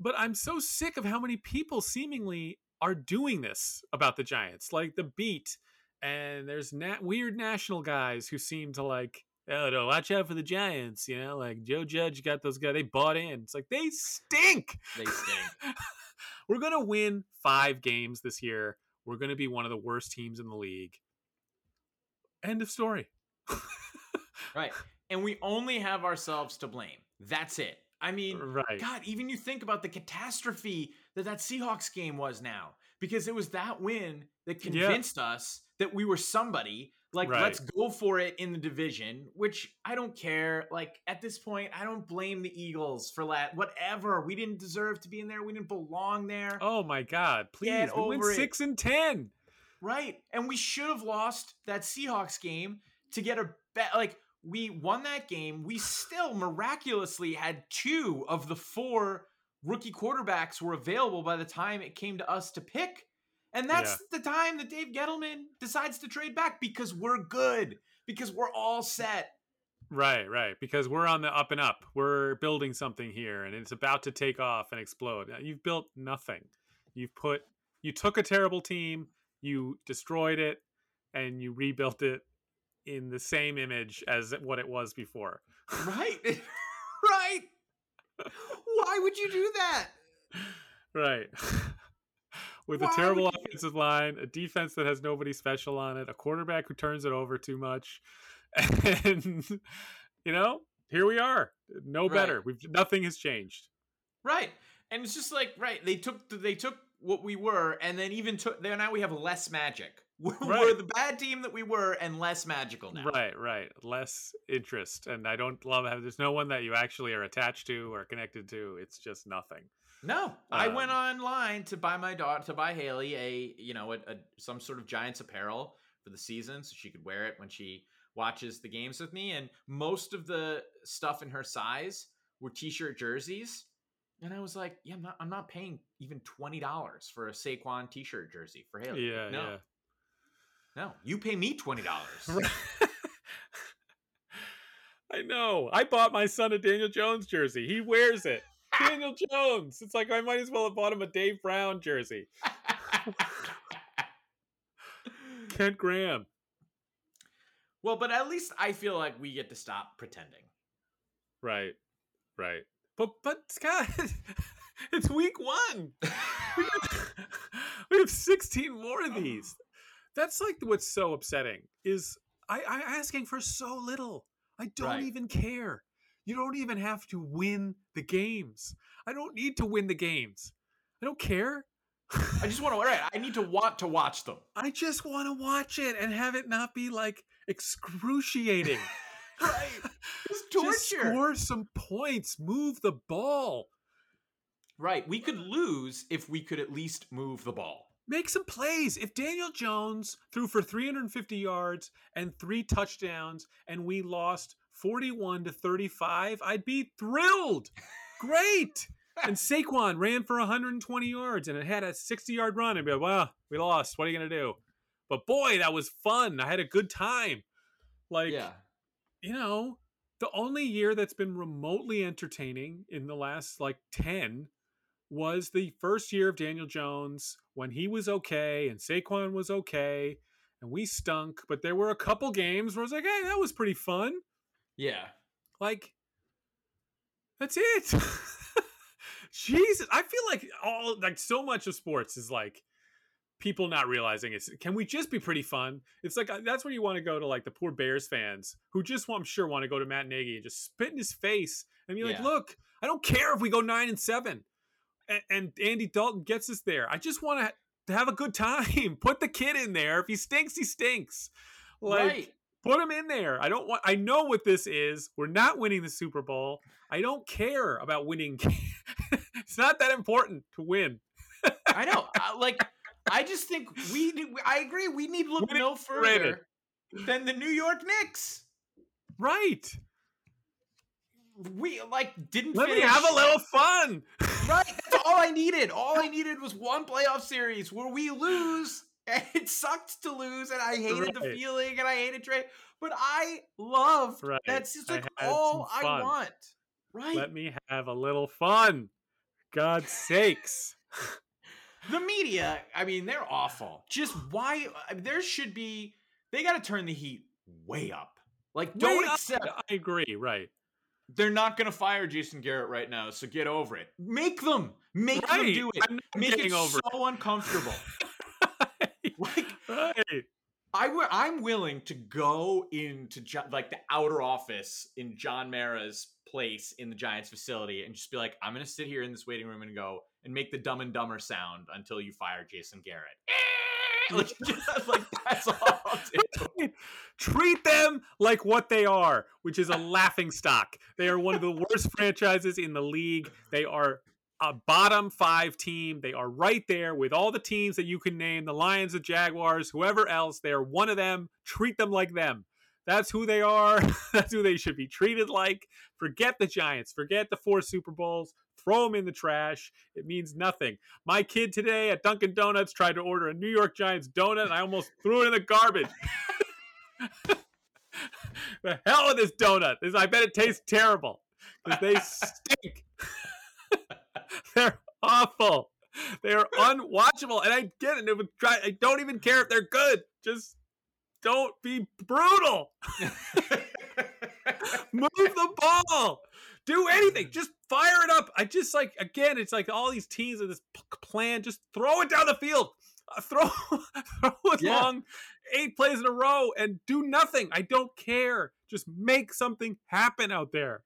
But I'm so sick of how many people seemingly are doing this about the Giants, like the beat. And there's na- weird national guys who seem to like, oh no, watch out for the Giants. You know, like Joe Judge got those guys. They bought in. It's like they stink. they stink. <laughs> We're gonna win five games this year. We're gonna be one of the worst teams in the league. End of story. <laughs> Right. And we only have ourselves to blame. That's it. I mean, right. God, even you think about the catastrophe that that Seahawks game was now, because it was that win that Yeah. convinced us that we were somebody. Like, Right. let's go for it in the division, which I don't care. Like, at this point, I don't blame the Eagles for that. Whatever. We didn't deserve to be in there. We didn't belong there. Oh my God! Please, Get we win over it. six and ten. Right. And we should have lost that Seahawks game to get a bet. Like, we won that game. We still miraculously had two of the four rookie quarterbacks were available by the time it came to us to pick. And that's the time that Dave Gettleman decides to trade back because we're good, because we're all set. Right, right. Because we're on the up and up. We're building something here, and it's about to take off and explode. You've built nothing. You've put. You took a terrible team. You destroyed it, and you rebuilt it in the same image as what it was before. Right. <laughs> <laughs> right. Why would you do that? Right. <laughs> With a terrible you offensive line, a defense that has nobody special on it, a quarterback who turns it over too much, <laughs> and you know, here we are. No better. We've nothing has changed. Right. And it's just like right, they took they took what we were and then even took there now we have less magic. We're, <laughs> we're the bad team that we were and less magical now. Right, right. Less interest, and I don't love how there's no one that you actually are attached to or connected to. It's just nothing. No, I went Um, online to buy my daughter to buy Haley a you know a, a some sort of Giants apparel for the season so she could wear it when she watches the games with me. And most of the stuff in her size were t-shirt jerseys. And I was like, yeah, I'm not, I'm not paying even twenty dollars for a Saquon t-shirt jersey for Haley. Yeah, no, yeah. No, you pay me twenty dollars. <laughs> I know. I bought my son a Daniel Jones jersey. He wears it. Daniel <laughs> Jones. It's like I might as well have bought him a Dave Brown jersey. <laughs> Kent Graham. well, but at least I feel like we get to stop pretending. Right. Right. But but Scott, it's week one. We have 16 more of oh. these. That's like what's so upsetting is I, I asking for so little. I don't Right. even care. You don't even have to win the games. I don't need to win the games. I don't care. I just want to. Right, I need to want to watch them. <laughs> I just want to watch it and have it not be like excruciating. <laughs> Right, it's <laughs> torture. Just score some points, move the ball, Right, we could lose if we could at least move the ball. Make some plays. If Daniel Jones threw for 350 yards and three touchdowns and we lost 41 to 35, I'd be thrilled. <laughs> Great. And <laughs> Saquon ran for 120 yards and it had a 60 yard run and be like, well, we lost. What are you going to do? But boy, that was fun. I had a good time. Like, yeah, you know, the only year that's been remotely entertaining in the last like 10 was the first year of Daniel Jones when he was okay and Saquon was okay and we stunk. But there were a couple games where I was like, hey, that was pretty fun. yeah. Like, that's it. <laughs> Jesus. I feel like all, like, so much of sports is like, people not realizing it's can we just be pretty fun it's like uh, that's where you want to go to like the poor bears fans who just want, i'm sure want to go to matt nagy and just spit in his face and be like Yeah. look i don't care if we go nine and seven and, and andy dalton gets us there i just want to, have a good time <laughs> put the kid in there if he stinks he stinks like right. put him in there i don't want i know what this is we're not winning the super bowl i don't care about winning <laughs> it's not that important to win I know. I, <laughs> uh, like, I just think we. need- I agree. We need to look Winning no further than the New York Knicks. right We like didn't let me have a little fun Right. All I needed. All I needed was one playoff series where we lose. <laughs> And it sucked to lose, and I hated the feeling, and I hated Trae. But I love Right. that's just like had all I want. Right. Let me have a little fun. God's sakes. <laughs> the media, I mean, they're awful. Just why I there should be they got to turn the heat way up. Like don't Way up. accept I agree, right. they're not going to fire Jason Garrett right now, so get over it. Make them. Make them do it. Make it over so uncomfortable. <laughs> like right. I w- I'm willing to go into like the outer office in John Mara's place in the Giants facility and just be like, I'm gonna sit here in this waiting room and go and make the Dumb and Dumber sound until you fire Jason Garrett. <laughs> like, just, <laughs> like that's all. Treat them like what they are, which is a laughing stock. They are one of the worst franchises in the league. They are a bottom five team. They are right there with all the teams that you can name the Lions, the Jaguars, whoever else. They are one of them. Treat them like them. That's who they are. <laughs> That's who they should be treated like. Forget the Giants. Forget the four Super Bowls. Throw them in the trash. It means nothing. My kid today at Dunkin' Donuts tried to order a New York Giants donut, and I almost threw it in the garbage. <laughs> the hell with this donut. I bet it tastes terrible because they stink. <laughs> <laughs> they're awful. They are unwatchable, and I get it. it try, I don't even care if they're good. Just don't be brutal. <laughs> Move the ball. Do anything. <laughs> Just fire it up. I just like again. It's like all these teams of this plan. Just throw it down the field. Uh, throw, throw it Yeah. long, eight plays in a row, and do nothing. I don't care. Just make something happen out there.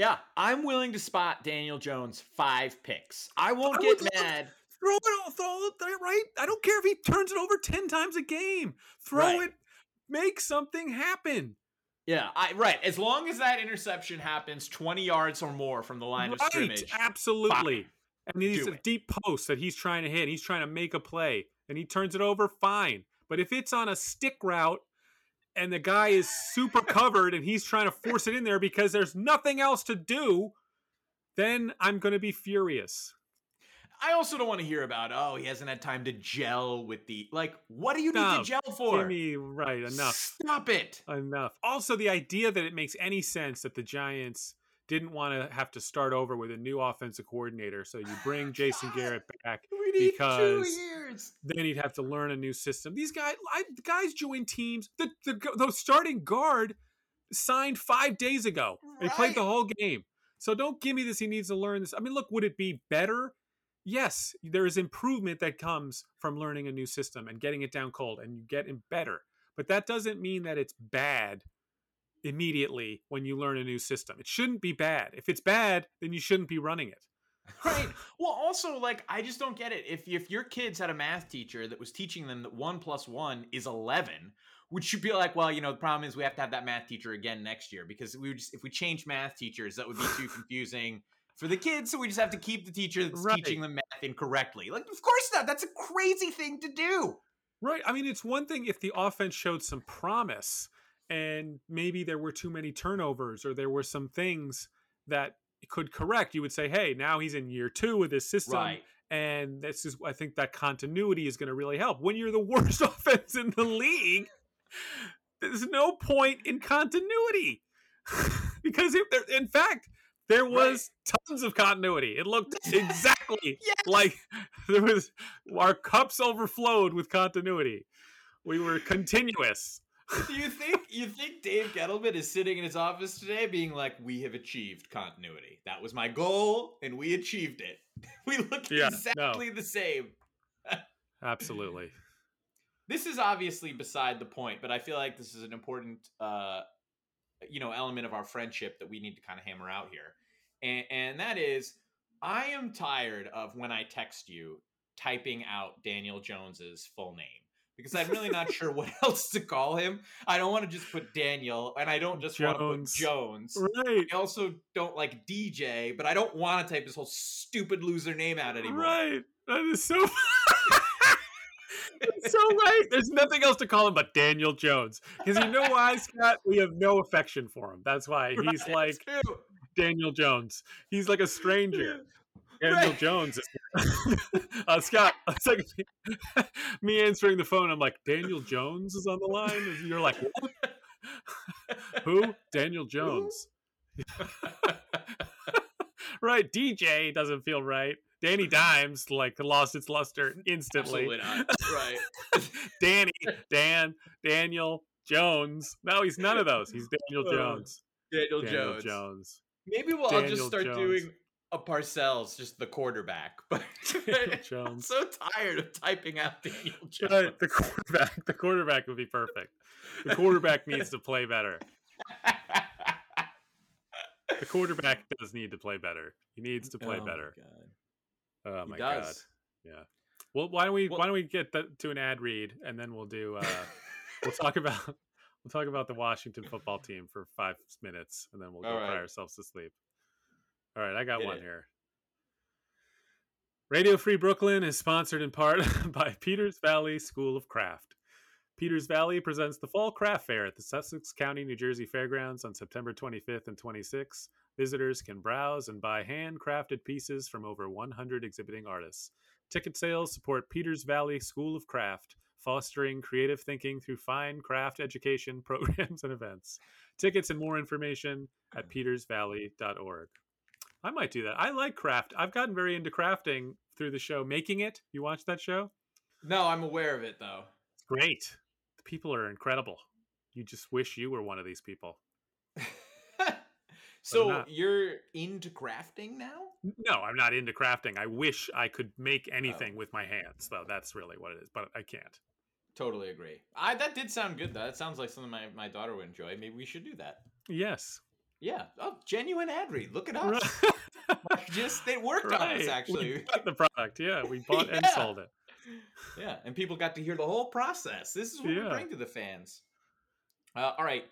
Yeah, I'm willing to spot Daniel Jones five picks. I won't I get love- mad. Throw it, all- throw it there, right? I don't care if he turns it over ten times a game. Throw Right. it. Make something happen. Yeah, I right. As long as that interception happens 20 yards or more from the line of scrimmage. absolutely. And these Do are it. deep posts that he's trying to hit. He's trying to make a play, and he turns it over. Fine, but if it's on a stick route and the guy is super covered and he's trying to force it in there because there's nothing else to do, then I'm going to be furious. I also don't want to hear about, oh, he hasn't had time to gel with the like, what do you need No, to gel for? Give me right enough. Stop it. enough. Also, the idea that it makes any sense that the Giants didn't want to have to start over with a new offensive coordinator, so you bring <sighs> Jason Garrett back. We need two Because- years. Then he'd have to learn a new system. These guys, I, the guys join teams. The, the the starting guard signed five days ago. They played the whole game. So don't give me this. He needs to learn this. I mean, look, would it be better? Yes, there is improvement that comes from learning a new system and getting it down cold, and you get it better. But that doesn't mean that it's bad immediately when you learn a new system. It shouldn't be bad. If it's bad, then you shouldn't be running it. Right. Well, also, like, I just don't get it. If if your kids had a math teacher that was teaching them that one plus one is eleven, would you be like, well, you know, the problem is we have to have that math teacher again next year because we would just if we change math teachers, that would be too <laughs> confusing for the kids. So we just have to keep the teacher that's Right. teaching them math incorrectly. Like, of course not. That's a crazy thing to do. Right. I mean, it's one thing if the offense showed some promise and maybe there were too many turnovers or there were some things that could correct. You would say, hey, now he's in year two with this system. Right. And this is, I think that continuity is going to really help. When you're the worst <laughs> offense in the league, there's no point in continuity. <laughs> because if there, in fact, there was tons of continuity. It looked <laughs> exactly Yes. like there was our cups overflowed with continuity. We were continuous. Do <laughs> you think you think Dave Gettleman is sitting in his office today being like, "We have achieved continuity. That was my goal, and we achieved it. <laughs> We look Yeah, no. exactly the same." <laughs> Absolutely. This is obviously beside the point, but I feel like this is an important, uh, you know, element of our friendship that we need to kind of hammer out here, and, and that is, I am tired of when I text you typing out Daniel Jones's full name because I'm really not sure what <laughs> else to call him. I don't want to just put Daniel, and I don't just want to put Jones. Jones. Right. I also don't like DJ, but I don't want to type this whole stupid loser name out anymore. Right. That is so. <laughs> So <laughs> right. There's nothing else to call him but Daniel Jones. Because you know why, Scott? We have no affection for him. That's why he's Right, like. Daniel Jones. He's like a stranger. Daniel Right. Jones is <laughs> uh, Scott. It's like <laughs> me answering the phone. I'm like, Daniel Jones is on the line. And you're like, what? <laughs> Who? Daniel Jones. right. DJ doesn't feel right. Danny Dimes like lost its luster instantly. Absolutely not. Right. Danny, Dan, Daniel Jones. No, he's none of those. He's Daniel Oh, Jones. Daniel, Daniel Jones. Jones. Maybe we'll I'll just start Jones. doing a Parcells, just the quarterback. <laughs> But Daniel <laughs> I'm so tired of typing out <laughs> Daniel Jones. Right, the quarterback. The quarterback would be perfect. The quarterback needs to play better. The quarterback does need to play better. He needs to play Oh my better. God. Oh He my god. Yeah. Well, why don't we Well- why don't we get that to an ad read and then we'll do uh we'll talk about we'll talk about the Washington football team for 5 minutes and then we'll go All cry ourselves to sleep. All right, I got Hit one it. here. Radio Free Brooklyn is sponsored in part <laughs> by Peters Valley School of Craft. Peters Valley presents the Fall Craft Fair at the Sussex County, New Jersey Fairgrounds on September 25th and 26th. Visitors can browse and buy handcrafted pieces from over 100 exhibiting artists. Ticket sales support Peters Valley School of Craft, fostering creative thinking through fine craft education <laughs> programs and events. Tickets and more information at <laughs> petersvalley.org. I might do that. I like craft. I've gotten very into crafting through the show Making It. You watch that show? No, I'm aware of it though. It's great. The people are incredible. You just wish you were one of these people. <laughs> so you're into crafting now? No, I'm not into crafting. I wish I could make oh. anything with my hands, though. That's really what it is, but I can't. Totally agree. I that did sound good though. That sounds like something my, my daughter would enjoy. Maybe we should do that. Yes. Yeah. Oh, genuine ad read. Look at us. Right. <laughs> Just they worked on us We actually. <laughs> got the product. Yeah, we <laughs> bought and sold it. Yeah, and people got to hear the whole process. This is what we bring to the fans. Uh, all right.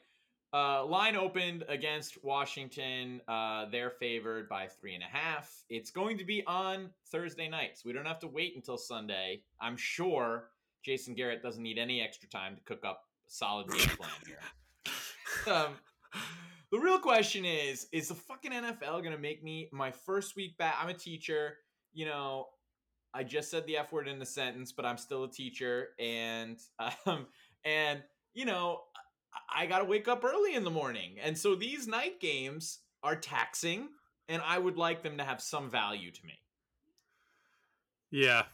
Uh, line opened against Washington. Uh, they're favored by three and a half. It's going to be on Thursday night, so we don't have to wait until Sunday. I'm sure Jason Garrett doesn't need any extra time to cook up a solid game plan here. um, the real question is: Is the fucking NFL to make me my first week back? I'm a teacher. You know, I just said the F word in the sentence, but I'm still a teacher, and <laughs> um, and you know, I, I got to wake up early in the morning, and so these night games are taxing, and I would like them to have some value to me. Yeah.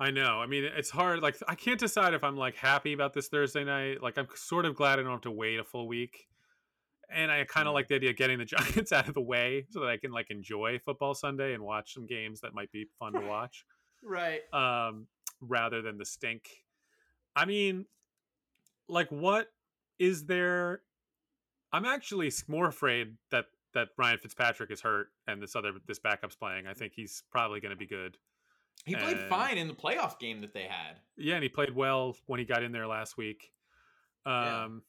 I know. I mean, it's hard. Like, I can't decide if I'm like happy about this Thursday night. Like, I'm sort of glad I don't have to wait a full week. And I kind of like the idea of getting the <laughs> Giants out of the way so that I can like enjoy football Sunday and watch some games that might be fun to <laughs> watch Right. um, rather than the stink. I mean, like, what is there? I'm actually more afraid that that Ryan Fitzpatrick is hurt and this other this backup's playing, I think he's probably going to be good. He played And- fine in the playoff game that they had. Yeah, and he played well when he got in there last week. Yeah. Um,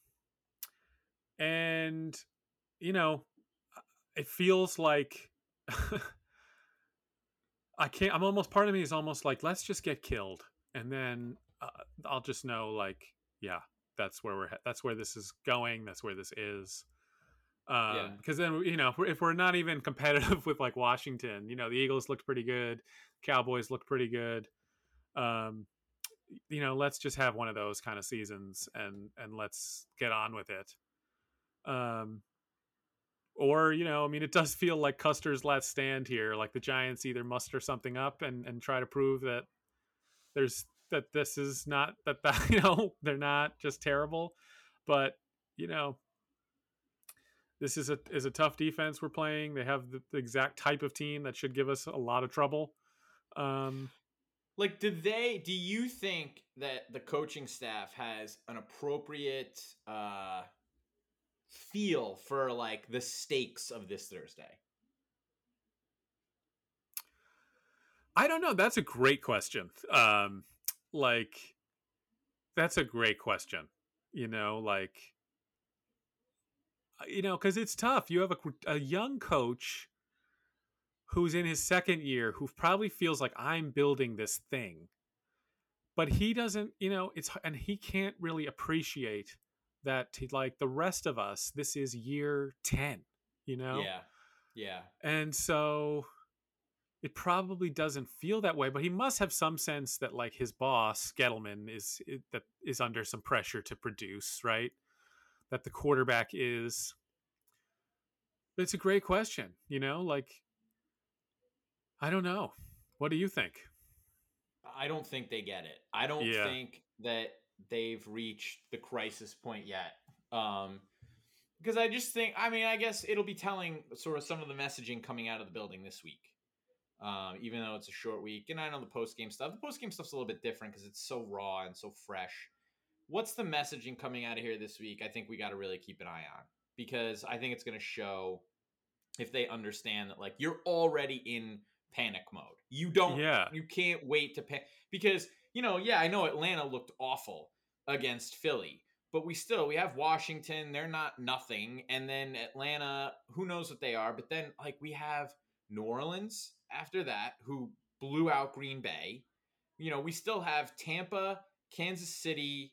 and you know, it feels like <laughs> I can't. I'm almost part of me is almost like let's just get killed, and then uh, I'll just know like, yeah, that's where we're. That's where this is going. That's where this is. Um, Yeah. because then you know if we're, if we're not even competitive <laughs> with like Washington, you know the Eagles looked pretty good, Cowboys look pretty good. Um, you know, let's just have one of those kind of seasons and and let's get on with it. Um, or you know, I mean, it does feel like Custer's last stand here. Like the Giants either muster something up and and try to prove that there's that this is not that <laughs> that you know they're not just terrible, but you know. This is a is a tough defense we're playing. They have the, the exact type of team that should give us a lot of trouble. Um, Like, did they? Do you think that the coaching staff has an appropriate uh, feel for like the stakes of this Thursday? I don't know. That's a great question. Um, like, that's a great question. You know, like, uh, you know, because it's tough. You have a, a young coach who's in his second year who probably feels like I'm building this thing, but he doesn't. You know, it's and he can't really appreciate that. He, like the rest of us, this is year ten. You know, Yeah, yeah. and so it probably doesn't feel that way, but he must have some sense that like his boss, Gettleman, is that is under some pressure to produce, right? That the quarterback is. But it's a great question, you know, like I don't know. What do you think? I don't think they get it. I don't Yeah. think that they've reached the crisis point yet. Um, because I just think, I mean, I guess it'll be telling sort of some of the messaging coming out of the building this week. Um, even though it's a short week, and I know the post game stuff. The post game stuff's a little bit different because it's so raw and so fresh. What's the messaging coming out of here this week? I think we got to really keep an eye on because I think it's going to show if they understand that like you're already in panic mode. You don't Yeah. you can't wait to pay because you know, yeah, I know Atlanta looked awful against Philly, but we still we have Washington, they're not nothing, and then Atlanta, who knows what they are, but then like we have New Orleans after that who blew out Green Bay. You know, we still have Tampa, Kansas City,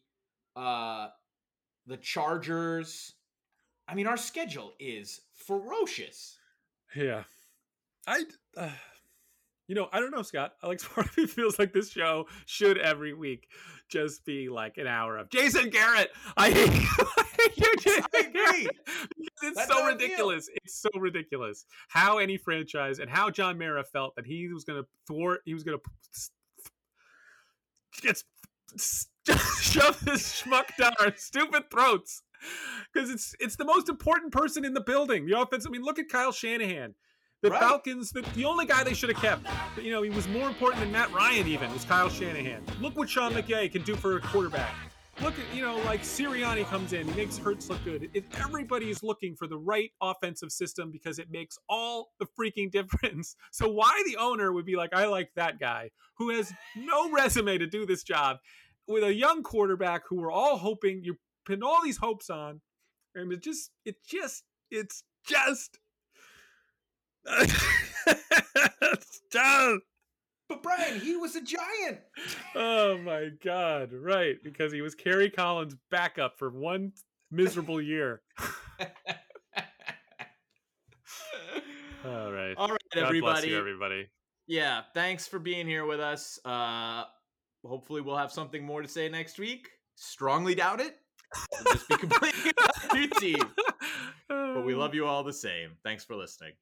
uh the Chargers. I mean, our schedule is ferocious. Yeah. I uh, you know, I don't know, Scott. I like part of me feels like this show should every week just be like an hour of Jason Garrett. I hate <laughs> you. <laughs> I hate you, Jason I agree. Garrett. It's That's so ridiculous. It's so ridiculous. How any franchise and how John Mara felt that he was going to thwart, he was going to get <laughs> shove this schmuck down our stupid throats. Because it's it's the most important person in the building. The offense. I mean, look at Kyle Shanahan. The Right. Falcons, the, the only guy they should have kept, you know, he was more important than Matt Ryan even, was Kyle Shanahan. Look what Sean McVay can do for a quarterback. Look at, you know, like Sirianni comes in, he makes Hurts look good. If everybody is looking for the right offensive system because it makes all the freaking <laughs> difference. So why the owner would be like, I like that guy who has no resume to do this job with a young quarterback who we're all hoping you pin all these hopes on. And it just, it just, it's just, <laughs> just, But Brian, he was a giant. oh my God. Right. Because he was Kerry Collins' backup for one miserable year. All right. All right, God everybody. you, everybody. Yeah, thanks for being here with us. Uh, hopefully, we'll have something more to say next week. Strongly doubt it. We'll just be <laughs> completely off your team. But we love you all the same. Thanks for listening.